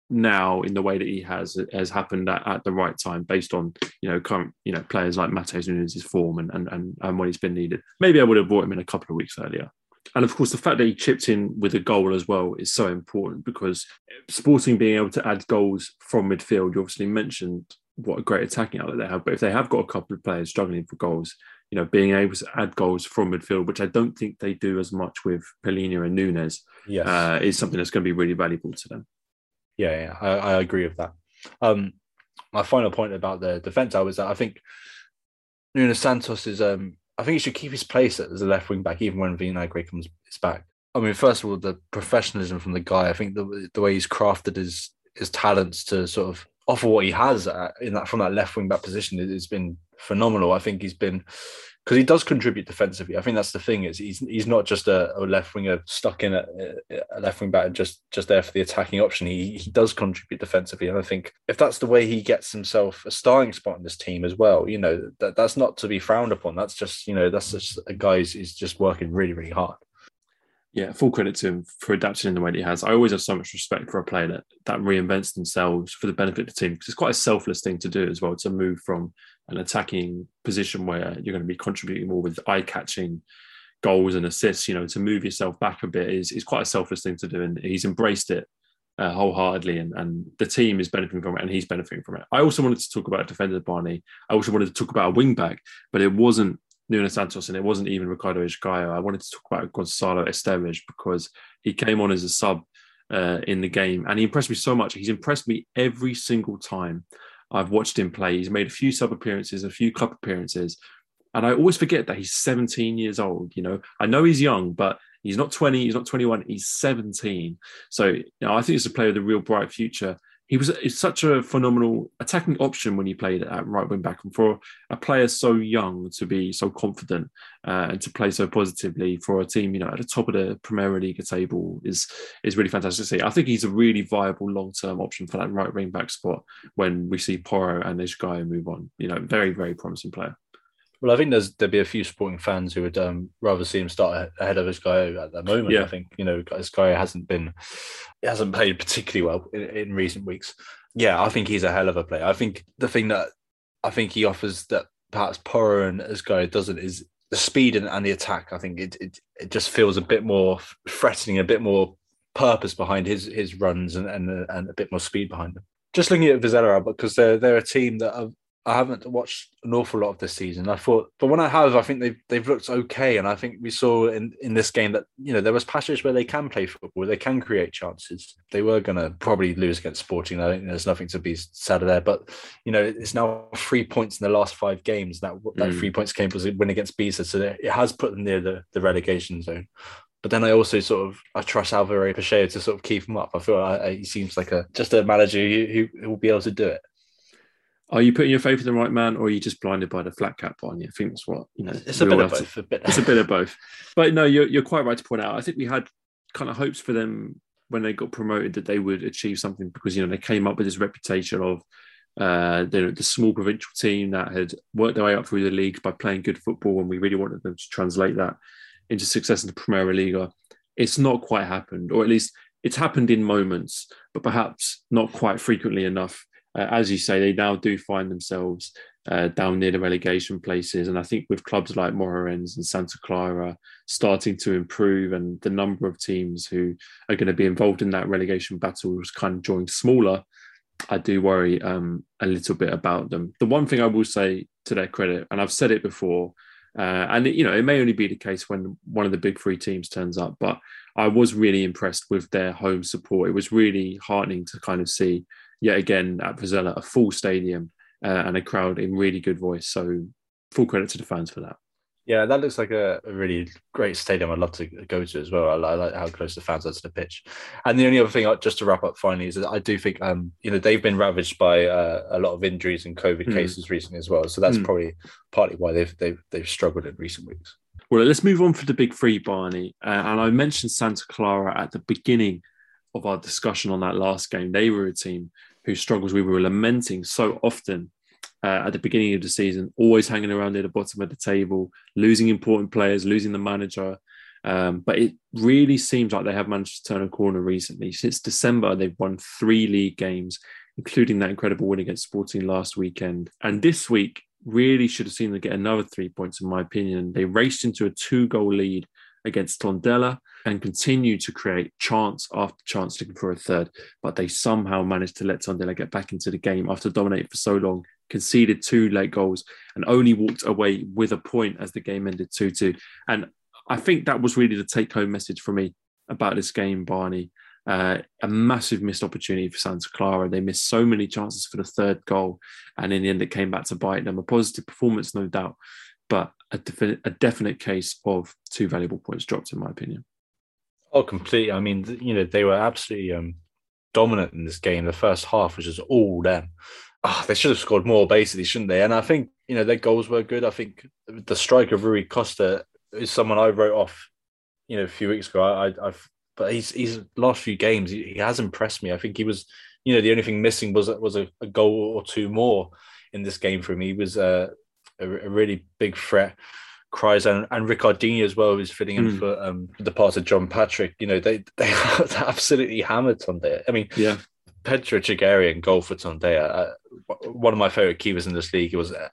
now in the way that he has has happened at, at the right time based on you know current you know players like Matheus Nunes' form and, and and and when he's been needed. Maybe I would have brought him in a couple of weeks earlier. And of course, the fact that he chipped in with a goal as well is so important because Sporting being able to add goals from midfield, you obviously mentioned what a great attacking outlet they have. But if they have got a couple of players struggling for goals, you know, being able to add goals from midfield, which I don't think they do as much with Palhinha and Nunes, yes. uh, is something that's going to be really valuable to them. Yeah, yeah, I, I agree with that. Um, my final point about the defense, I was that I think Nuno Santos is. Um, I think he should keep his place as a left wing back, even when Vinagre comes back. I mean, first of all, the professionalism from the guy. I think the the way he's crafted his his talents to sort of offer what he has in that from that left wing back position has been phenomenal. I think he's been because he does contribute defensively. I think that's the thing is he's he's not just a, a left winger stuck in a, a left wing back and just just there for the attacking option. He he does contribute defensively, and I think if that's the way he gets himself a starting spot in this team as well, you know that that's not to be frowned upon. That's just you know that's just a guy who's just working really really hard yeah, full credit to him for adapting in the way that he has. I always have so much respect for a player that, that reinvents themselves for the benefit of the team because it's quite a selfless thing to do as well to move from an attacking position where you're going to be contributing more with eye catching goals and assists. You know, to move yourself back a bit is, is quite a selfless thing to do, and he's embraced it uh, wholeheartedly, and, and the team is benefiting from it, and he's benefiting from it. I also wanted to talk about defender Barney. I also wanted to talk about a wing back, but it wasn't Nuno Santos, and it wasn't even Ricardo Esgaio. I wanted to talk about Gonçalo Esteves because he came on as a sub uh, in the game, and he impressed me so much. He's impressed me every single time I've watched him play. He's made a few sub appearances, a few club appearances, and I always forget that he's 17 years old. You know, I know he's young, but he's not 20, he's not 21, he's 17. So you know, I think he's a player with a real bright future he was such a phenomenal attacking option when he played at right wing back. And for a player so young to be so confident uh, and to play so positively for a team, you know, at the top of the Premier League table is is really fantastic to see. I think he's a really viable long term option for that right wing back spot when we see Porro and this guy move on. You know, very very promising player. Well, I think there's there'd be a few sporting fans who would um, rather see him start ahead of guy at the moment. Yeah. I think you know guy hasn't been he hasn't played particularly well in, in, recent weeks. Yeah, I think he's a hell of a player. I think the thing that I think he offers that perhaps Porro and guy doesn't is the speed and, and the attack. I think it, it it just feels a bit more threatening, a bit more purpose behind his his runs and and, and a bit more speed behind them. Just looking at Vizela, because they're they're a team that have I haven't watched an awful lot of this season. I thought, but when I have, I think they've they've looked okay, and I think we saw in in this game that you know there was passages where they can play football, they can create chances. They were going to probably lose against Sporting. I think there's nothing to be sad of there, but you know it's now three points in the last five games. That that mm. three points came was a win against B-Sad, so it has put them near the the relegation zone. But then I also sort of I trust Alvaro Pacheco to sort of keep him up. I feel like he seems like a just a manager who, who will be able to do it. Are you putting your faith in the right man, or are you just blinded by the flat cap on you? I think that's what you know. It's a bit of both. To, a bit. It's a bit of both. But no, you're you're quite right to point out. I think we had kind of hopes for them when they got promoted that they would achieve something because you know they came up with this reputation of uh, the, the small provincial team that had worked their way up through the leagues by playing good football, and we really wanted them to translate that into success in the Premier League. It's not quite happened, or at least it's happened in moments, but perhaps not quite frequently enough uh, as you say, they now do find themselves uh, down near the relegation places. And I think with clubs like Moreirense and Santa Clara starting to improve, and the number of teams who are going to be involved in that relegation battle is kind of drawing smaller, I do worry um, a little bit about them. The one thing I will say to their credit, and I've said it before, uh, and you know it may only be the case when one of the big three teams turns up, but I was really impressed with their home support. It was really heartening to kind of see yet again at Vizela, a full stadium uh, and a crowd in really good voice. So full credit to the fans for that. Yeah, that looks like a, a really great stadium. I'd love to go to as well. I, I, like how close the fans are to the pitch. And the only other thing, just to wrap up finally, is that I do think, um, you know, they've been ravaged by uh, a lot of injuries and COVID mm. cases recently as well. So that's mm. probably partly why they've they've they've struggled in recent weeks. Well, let's move on for the big three, Barney. Uh, and I mentioned Santa Clara at the beginning of our discussion on that last game. They were a team whose struggles we were lamenting so often uh, at the beginning of the season, always hanging around near the bottom of the table, losing important players, losing the manager. Um, but it really seems like they have managed to turn a corner recently. Since December, they've won three league games, including that incredible win against Sporting last weekend. And this week, really should have seen them get another three points, in my opinion. They raced into a two goal lead against Tondela and continue to create chance after chance looking for a third. But they somehow managed to let Tondela get back into the game after dominating for so long, conceded two late goals, and only walked away with a point as the game ended 2 2. And I think that was really the take home message for me about this game, Barney. Uh, a massive missed opportunity for Santa Clara. They missed so many chances for the third goal, and in the end, it came back to bite them. A positive performance, no doubt, but a, defi- a definite case of two valuable points dropped, in my opinion. Oh, completely. I mean, you know, they were absolutely um, dominant in this game. The first half was just all them. Oh, they should have scored more, basically, shouldn't they? And I think you know their goals were good. I think the striker Rui Costa is someone I wrote off, you know, a few weeks ago. I, I've but he's he's last few games he, he, has impressed me. I think he was, you know, the only thing missing was was a, a goal or two more in this game for him. He was uh, a, a really big threat. Cries and, and Ricardinho as well was fitting in mm. for um, the part of Jean Patric. You know, they they absolutely hammered on there. I mean, yeah, Pedro Chagarian goal for Tondela. Uh, one of my favorite keepers in this league. It was uh,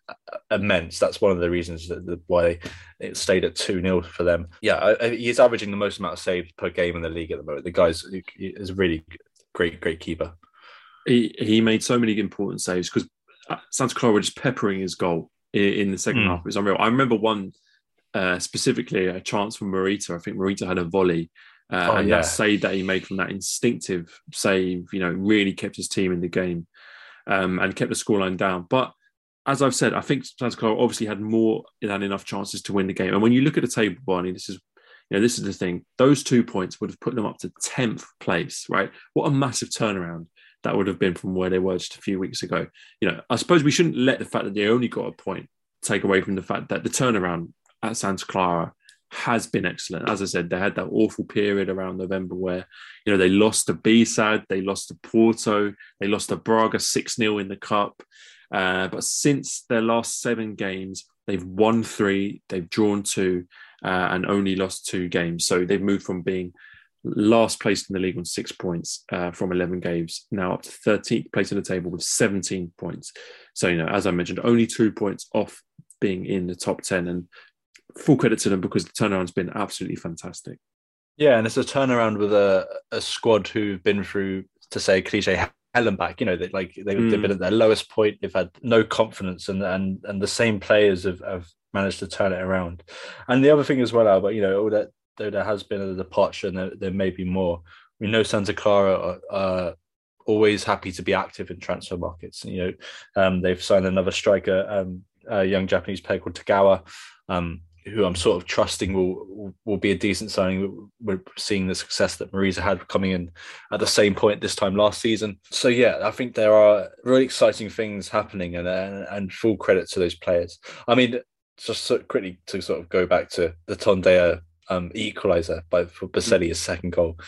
immense. That's one of the reasons that, why it stayed at 2 0 for them. Yeah, he's averaging the most amount of saves per game in the league at the moment. The guy's is a really great, great keeper. He, he made so many important saves because uh, Santa Clara were just peppering his goal in, the second mm. half. It was unreal. I remember one uh, specifically a chance from Morita. I think Morita had a volley uh, oh, and yeah. that save that he made from that instinctive save, you know, really kept his team in the game um, and kept the scoreline down. But as I've said, I think Santa Clara obviously had more than enough chances to win the game. And when you look at the table, Barney, this is you know, this is the thing. Those two points would have put them up to 10th place, right? What a massive turnaround that would have been from where they were just a few weeks ago. You know, I suppose we shouldn't let the fact that they only got a point take away from the fact that the turnaround at Santa Clara has been excellent. As I said, they had that awful period around November where, you know, they lost to B-Sad, they lost to Porto, they lost to Braga 6 0 in the Cup. Uh, but since their last seven games, they've won three, they've drawn two, uh, and only lost two games. So they've moved from being last placed in the league on six points uh, from 11 games, now up to 13th place in the table with 17 points. So, you know, as I mentioned, only two points off being in the top 10. And full credit to them because the turnaround's been absolutely fantastic. Yeah, and it's a turnaround with a, a squad who've been through, to say cliche, hell and back. You know, they, like they, mm. they've been at their lowest point. They've had no confidence, and and and the same players have, have managed to turn it around. And the other thing as well, Albert, you know, all that though there has been a departure, and there, there may be more. We know Santa Clara are, are always happy to be active in transfer markets. You know, um, they've signed another striker, um, a young Japanese player called Tagawa. Um, who I'm sort of trusting will will be a decent signing. We're seeing the success that Marisa had coming in at the same point this time last season. So yeah, I think there are really exciting things happening, and and, and full credit to those players. I mean, just so quickly to sort of go back to the Tondela um, equaliser by for Boselli's second goal.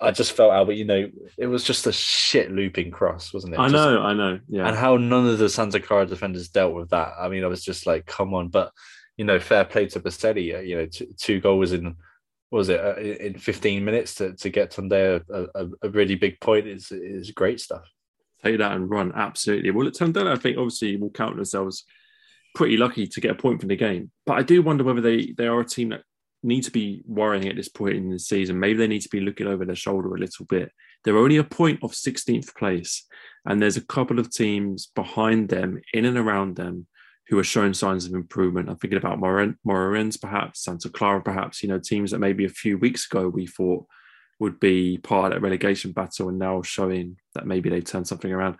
I just felt Albert, you know, it was just a shit looping cross, wasn't it? I just, know, I know, yeah. And how none of the Santa Clara defenders dealt with that. I mean, I was just like, come on, but you know, fair play to Boselli. Uh, you know, t- two goals in was it uh, in 15 minutes to, to get Tondela a, a, a, really big point is is great stuff. Take that and run absolutely. Well, at Tondela, I think obviously we'll count themselves pretty lucky to get a point from the game, but I do wonder whether they they are a team that need to be worrying at this point in the season. Maybe they need to be looking over their shoulder a little bit. They're only a point of 16th place, and there's a couple of teams behind them, in and around them, who are showing signs of improvement. I'm thinking about Moreirense, perhaps, Santa Clara, perhaps, you know, teams that maybe a few weeks ago we thought would be part of that relegation battle and now showing that maybe they've turned something around.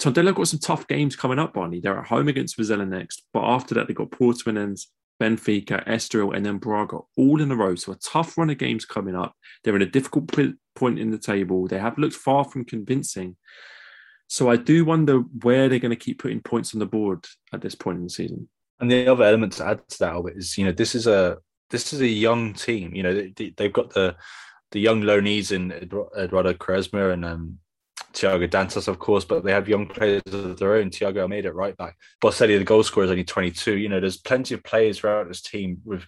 Tondela got some tough games coming up, Barney. They're at home against Vizela next, but after that, they've got Portimonense, Benfica, Estoril, and then Braga all in a row. So a tough run of games coming up. They're in a difficult point in the table. They have looked far from convincing. So I do wonder where they're going to keep putting points on the board at this point in the season. And the other element to add to that Albert, is, you know, this is a this is a young team. You know, they, have got the the young loanees in Eduardo Quaresma and um, Thiago Dantas, of course, but they have young players of their own. Thiago Almeida right back. Boselli, the goal scorer, is only 22. You know, there's plenty of players throughout this team with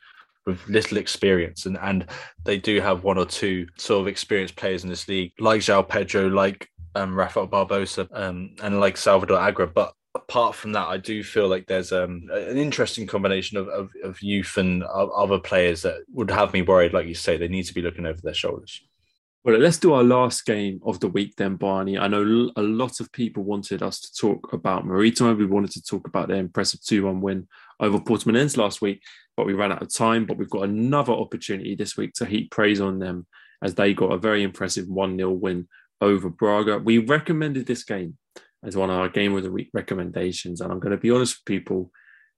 with little experience, and and they do have one or two sort of experienced players in this league, like João Pedro, like um, Rafael Barbosa um, and like Salvador Agra. But apart from that, I do feel like there's um, an interesting combination of, of, of youth and other players that would have me worried. Like you say, they need to be looking over their shoulders. Well, let's do our last game of the week then, Barney. I know a lot of people wanted us to talk about Maritimo. We wanted to talk about their impressive 2 1 win over Portimonense last week, but we ran out of time. But we've got another opportunity this week to heap praise on them as they got a very impressive 1 0 win over Braga. We recommended this game as one of our game of the week recommendations. And I'm going to be honest with people,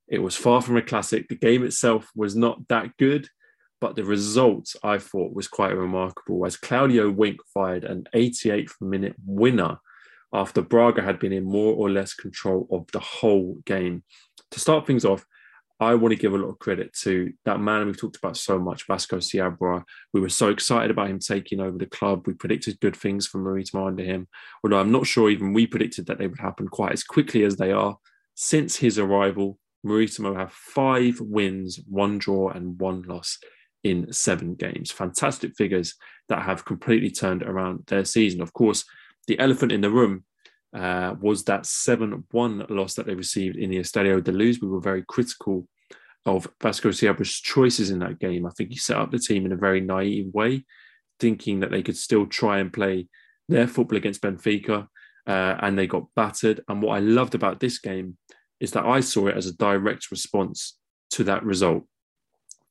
it was far from a classic. The game itself was not that good, but the result I thought was quite remarkable as Claudio Winck fired an 88th minute winner after Braga had been in more or less control of the whole game. To start things off, I want to give a lot of credit to that man we've talked about so much, Vasco Seabra. We were so excited about him taking over the club. We predicted good things from Maritimo under him, although I'm not sure even we predicted that they would happen quite as quickly as they are. Since his arrival, Maritimo have five wins, one draw, and one loss in seven games. Fantastic figures that have completely turned around their season. Of course, the elephant in the room uh, was that 7 1 loss that they received in the Estadio de Luz. We were very critical of Vasco Seabra's choices in that game. I think he set up the team in a very naive way, thinking that they could still try and play their football against Benfica, uh, and they got battered. And what I loved about this game is that I saw it as a direct response to that result.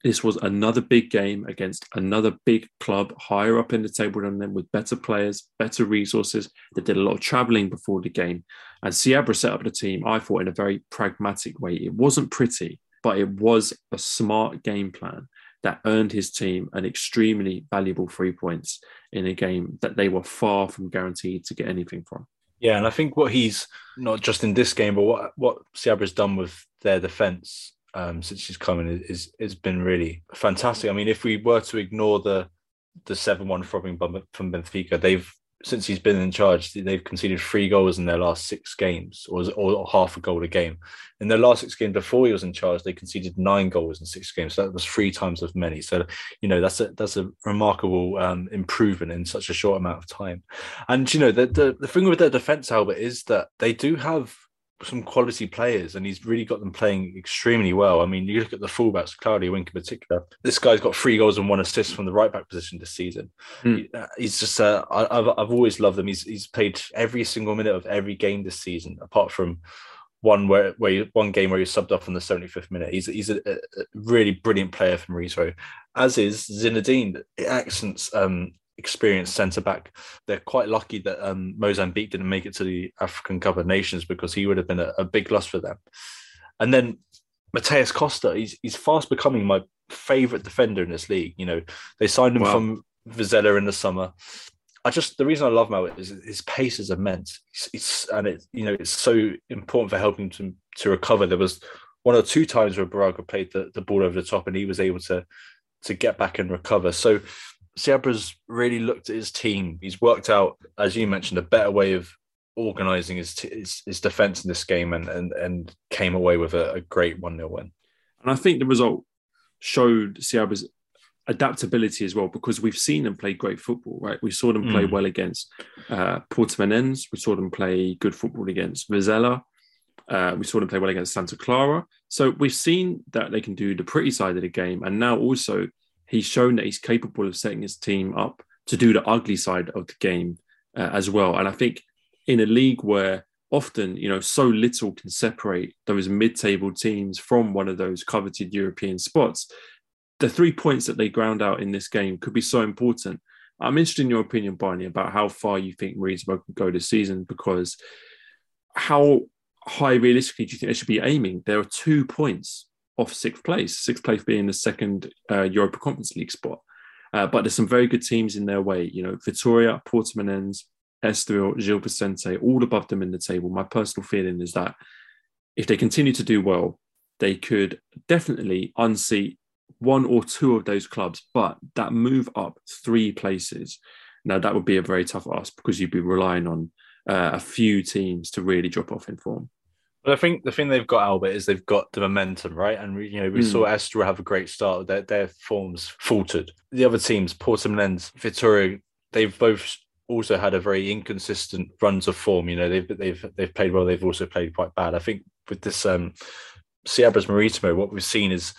This was another big game against another big club higher up in the table than them with better players, better resources. They did a lot of traveling before the game. And Seabra set up the team, I thought, in a very pragmatic way. It wasn't pretty, but it was a smart game plan that earned his team an extremely valuable three points in a game that they were far from guaranteed to get anything from. Yeah, and I think what he's not just in this game, but what what Seabra's done with their defense um, since she's come in is has been really fantastic. I mean, if we were to ignore the the seven one from from Benfica, they've since he's been in charge, they've conceded three goals in their last six games, or, or half a goal a game. In their last six games before he was in charge, they conceded nine goals in six games. So that was three times as many. So you know that's a that's a remarkable um, improvement in such a short amount of time. And you know the the, the thing with their defense, Albert, is that they do have some quality players, and he's really got them playing extremely well. I mean, you look at the fullbacks, Claudio Winck in particular. This guy's got three goals and one assist from the right back position this season. Mm. he's just, uh, I, have I've always loved him. He's he's played every single minute of every game this season, apart from one where where you, one game where he subbed off in the 75th minute. He's he's a, a really brilliant player from Rizzo, as is Zainadine. Accents um, experienced centre back. They're quite lucky that um, Mozambique didn't make it to the African Cup of Nations because he would have been a, a big loss for them. And then Mateus Costa, he's he's fast becoming my favourite defender in this league. You know, they signed him wow. from Vizela in the summer. I just the reason I love Mo is his pace is immense. It's, it's and it you know it's so important for helping to to recover. There was one or two times where Braga played the, the ball over the top and he was able to to get back and recover. So Seabra's really looked at his team. He's worked out, as you mentioned, a better way of organising his, his, his defence in this game, and and and came away with a, a great one 0 win. And I think the result showed Seabra's adaptability as well, because we've seen them play great football. Right, we saw them play mm. well against uh, Portimonense. We saw them play good football against Vizela. Uh, we saw them play well against Santa Clara. So we've seen that they can do the pretty side of the game, and now also he's shown that he's capable of setting his team up to do the ugly side of the game uh, as well. And I think in a league where often, you know, so little can separate those mid-table teams from one of those coveted European spots, the three points that they ground out in this game could be so important. I'm interested in your opinion, Barney, about how far you think Maritimo can go this season because how high realistically do you think they should be aiming? There are two points off sixth place, sixth place being the second uh, Europa Conference League spot. Uh, but there's some very good teams in their way. You know, Vitoria, Portimonense, Estoril, Gil Vicente, all above them in the table. My personal feeling is that if they continue to do well, they could definitely unseat one or two of those clubs. But that move up three places, now that would be a very tough ask because you'd be relying on uh, a few teams to really drop off in form. But I think the thing they've got, Albert, is they've got the momentum, right? And you know, we mm. saw Estoril have a great start. Their their forms faltered. The other teams, Portimonense, Vitoria, they've both also had a very inconsistent runs of form. You know, they've they've they've played well. They've also played quite bad. I think with this um, Seabra's Maritimo, what we've seen is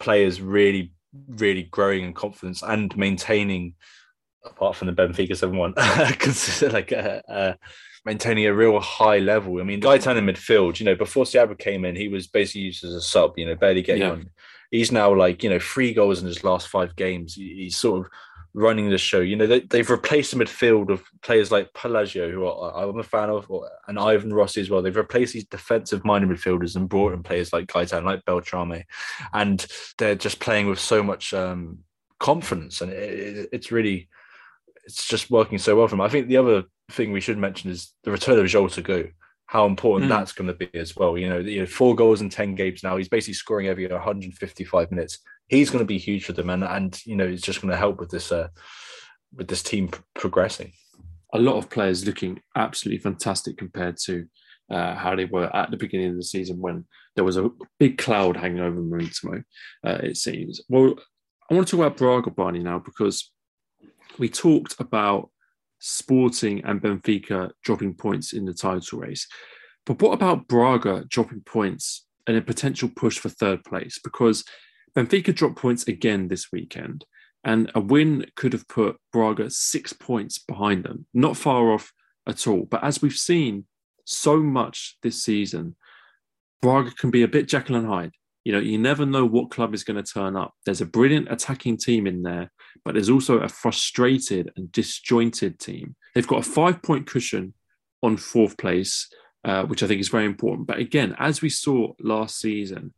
players really, really growing in confidence and maintaining, apart from the Benfica seven one, like uh, uh, maintaining a real high level. I mean, Guitane in midfield, you know, before Seabra came in, he was basically used as a sub. You know, barely getting yeah. on. He's now like you know three goals in his last five games. He's sort of running the show. You know, they, have replaced the midfield of players like Pelagio, who are, I'm a fan of, or, and Ivan Rossi as well. They've replaced these defensive minded midfielders and brought in players like Guitane, like Beltrame, and they're just playing with so much um, confidence, and it, it's really, it's just working so well for them. I think the other thing we should mention is the return of Joel Go how important mm. that's going to be as well. You know, you know, four goals in 10 games now. He's basically scoring every 155 minutes. He's going to be huge for them. And, and you know, it's just going to help with this, uh, with this team p- progressing. A lot of players looking absolutely fantastic compared to uh, how they were at the beginning of the season when there was a big cloud hanging over Maritimo, uh, it seems. Well, I want to talk about Braga Barney now because we talked about Sporting and Benfica dropping points in the title race. But what about Braga dropping points and a potential push for third place? Because Benfica dropped points again this weekend, and a win could have put Braga six points behind them, not far off at all. But as we've seen so much this season, Braga can be a bit Jekyll and Hyde. You know, you never know what club is going to turn up. There's a brilliant attacking team in there, but there's also a frustrated and disjointed team. They've got a five point cushion on fourth place, uh, which I think is very important. But again, as we saw last season,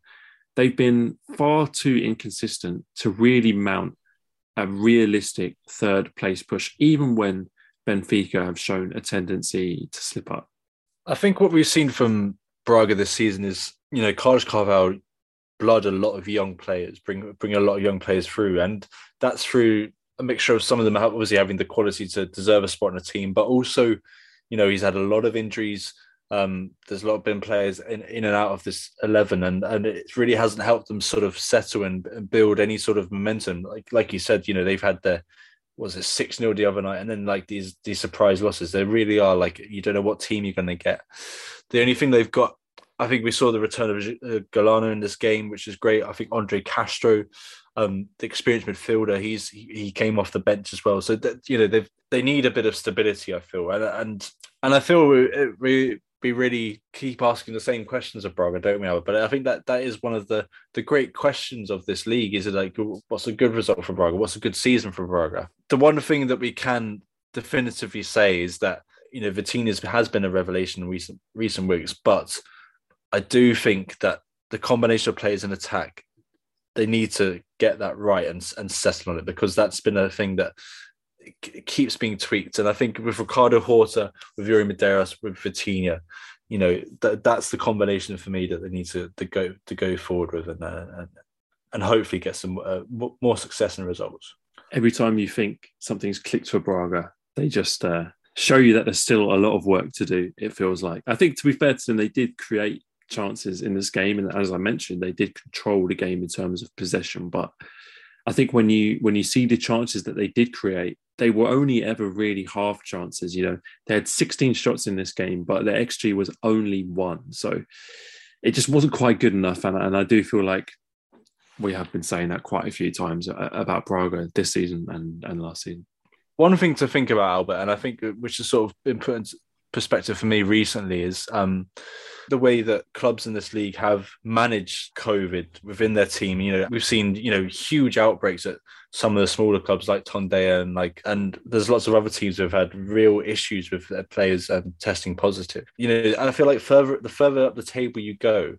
they've been far too inconsistent to really mount a realistic third place push, even when Benfica have shown a tendency to slip up. I think what we've seen from Braga this season is, you know, Carlos Carvalhal blood a lot of young players, bring bring a lot of young players through, and that's through a mixture of some of them obviously having the quality to deserve a spot in a team, but also, you know, he's had a lot of injuries. Um, there's a lot of been players in, in and out of this eleven, and and it really hasn't helped them sort of settle and, and build any sort of momentum. Like like you said, you know, they've had the was it six 0 the other night, and then like these these surprise losses. They really are like you don't know what team you're going to get. The only thing they've got I think we saw the return of uh, Galano in this game, which is great. I think Andre Castro, um, the experienced midfielder, he's he, came off the bench as well. So that you know they they need a bit of stability. I feel and and and I feel we, we we really keep asking the same questions of Braga, don't we? Albert? But I think that that is one of the the great questions of this league. Is it like what's a good result for Braga? What's a good season for Braga? The one thing that we can definitively say is that you know Vitinhas has been a revelation in recent recent weeks, but I do think that the combination of players in attack, they need to get that right and, and settle on it because that's been a thing that keeps being tweaked. And I think with Ricardo Horta, with Iuri Medeiros, with Vitinha, you know, that that's the combination for me that they need to, to go to go forward with and uh, and, and hopefully get some uh, more success and results. Every time you think something's clicked for Braga, they just uh, show you that there's still a lot of work to do. It feels like. I think to be fair to them, they did create chances in this game, and as I mentioned, they did control the game in terms of possession. But I think when you when you see the chances that they did create, they were only ever really half chances. You know, they had 16 shots in this game, but their xG was only one, so it just wasn't quite good enough. And, and I do feel like we have been saying that quite a few times uh, about Braga this season and, and last season. One thing to think about, Albert, and I think uh, which has sort of been put perspective for me recently is um, the way that clubs in this league have managed COVID within their team. You know, we've seen you know huge outbreaks at some of the smaller clubs like Tondela and like, and there's lots of other teams who have had real issues with their players um, testing positive. You know, and I feel like further the further up the table you go,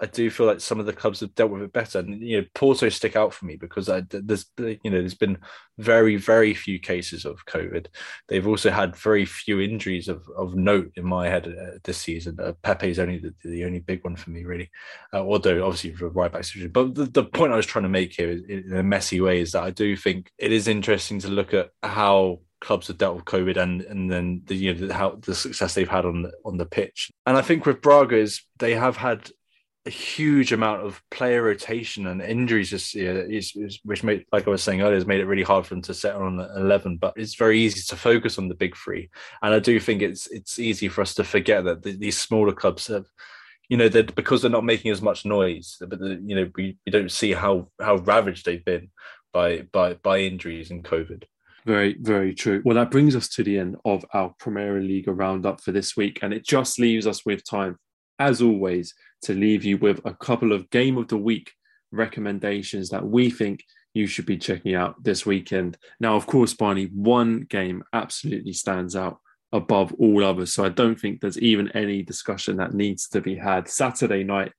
I do feel like some of the clubs have dealt with it better. And you know, Porto stick out for me because I, there's you know there's been very very few cases of COVID. They've also had very few injuries of, of note in my head uh, this season. Uh, Pepe is only the, the, only big one for me really, uh, although obviously for right back situation. But the, the point I was trying to make here is, in a messy way is that I do think it is interesting to look at how clubs have dealt with COVID and and then the you know how the success they've had on the, on the pitch. And I think with Braga is they have had a huge amount of player rotation and injuries this year, is, is, which made, like I was saying earlier, has made it really hard for them to settle on eleven. But it's very easy to focus on the big three, and I do think it's it's easy for us to forget that the, these smaller clubs have, you know, that because they're not making as much noise, but the, you know we, we don't see how how ravaged they've been by by by injuries and COVID. Very, very true. Well, that brings us to the end of our Premier League roundup for this week, and it just leaves us with time, as always, to leave you with a couple of game of the week recommendations that we think you should be checking out this weekend. Now, of course, Barney, one game absolutely stands out above all others, so I don't think there's even any discussion that needs to be had. Saturday night,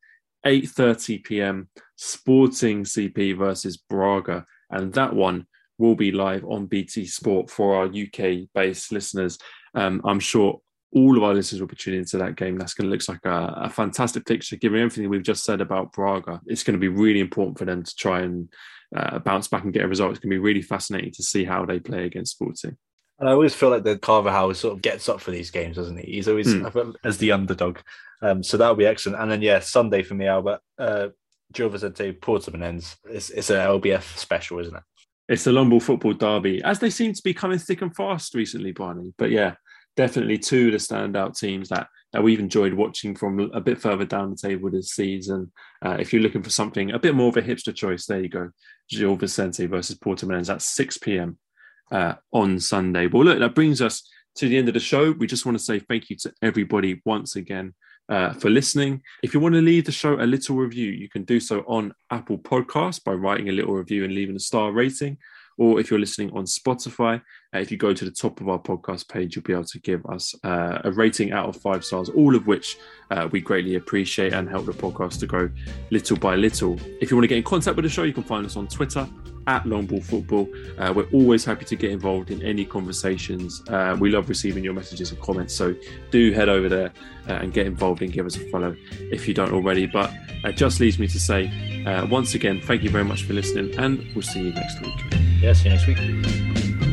8:30 p.m. Sporting CP versus Braga, and that one will be live on BT Sport for our UK based listeners. Um, I'm sure all of our listeners will be tuning into that game. That's going to look like a, a, fantastic picture, given everything we've just said about Braga. It's going to be really important for them to try and uh, bounce back and get a result. It's going to be really fascinating to see how they play against Sporting. And I always feel like the Carvalhal sort of gets up for these games, doesn't he? He's always mm. as the underdog. Um, so that'll be excellent. And then yeah, Sunday for me, Albert. Uh, Gil Vicente Portimonense. It's, it's an LBF special, isn't it? it's the Long Ball football derby, as they seem to be coming thick and fast recently, Barney. But yeah, definitely two of the standout teams that, that we've enjoyed watching from a bit further down the table this season. Uh, if you're looking for something a bit more of a hipster choice, there you go. Gil Vicente versus Porto Portimonense at 6 p.m. Uh, on Sunday. Well, look, that brings us to the end of the show. We just want to say thank you to everybody once again uh, for listening. If you want to leave the show a little review, you can do so on Apple Podcasts by writing a little review and leaving a star rating. Or if you're listening on Spotify, uh, if you go to the top of our podcast page, you'll be able to give us uh, a rating out of five stars, all of which uh, we greatly appreciate and help the podcast to grow little by little. If you want to get in contact with the show, you can find us on Twitter at Longball Football. Uh, we're always happy to get involved in any conversations. Uh, we love receiving your messages and comments. So do head over there uh, and get involved and give us a follow if you don't already. But it just leaves me to say uh, once again, thank you very much for listening, and we'll see you next week. Yeah, see you next week.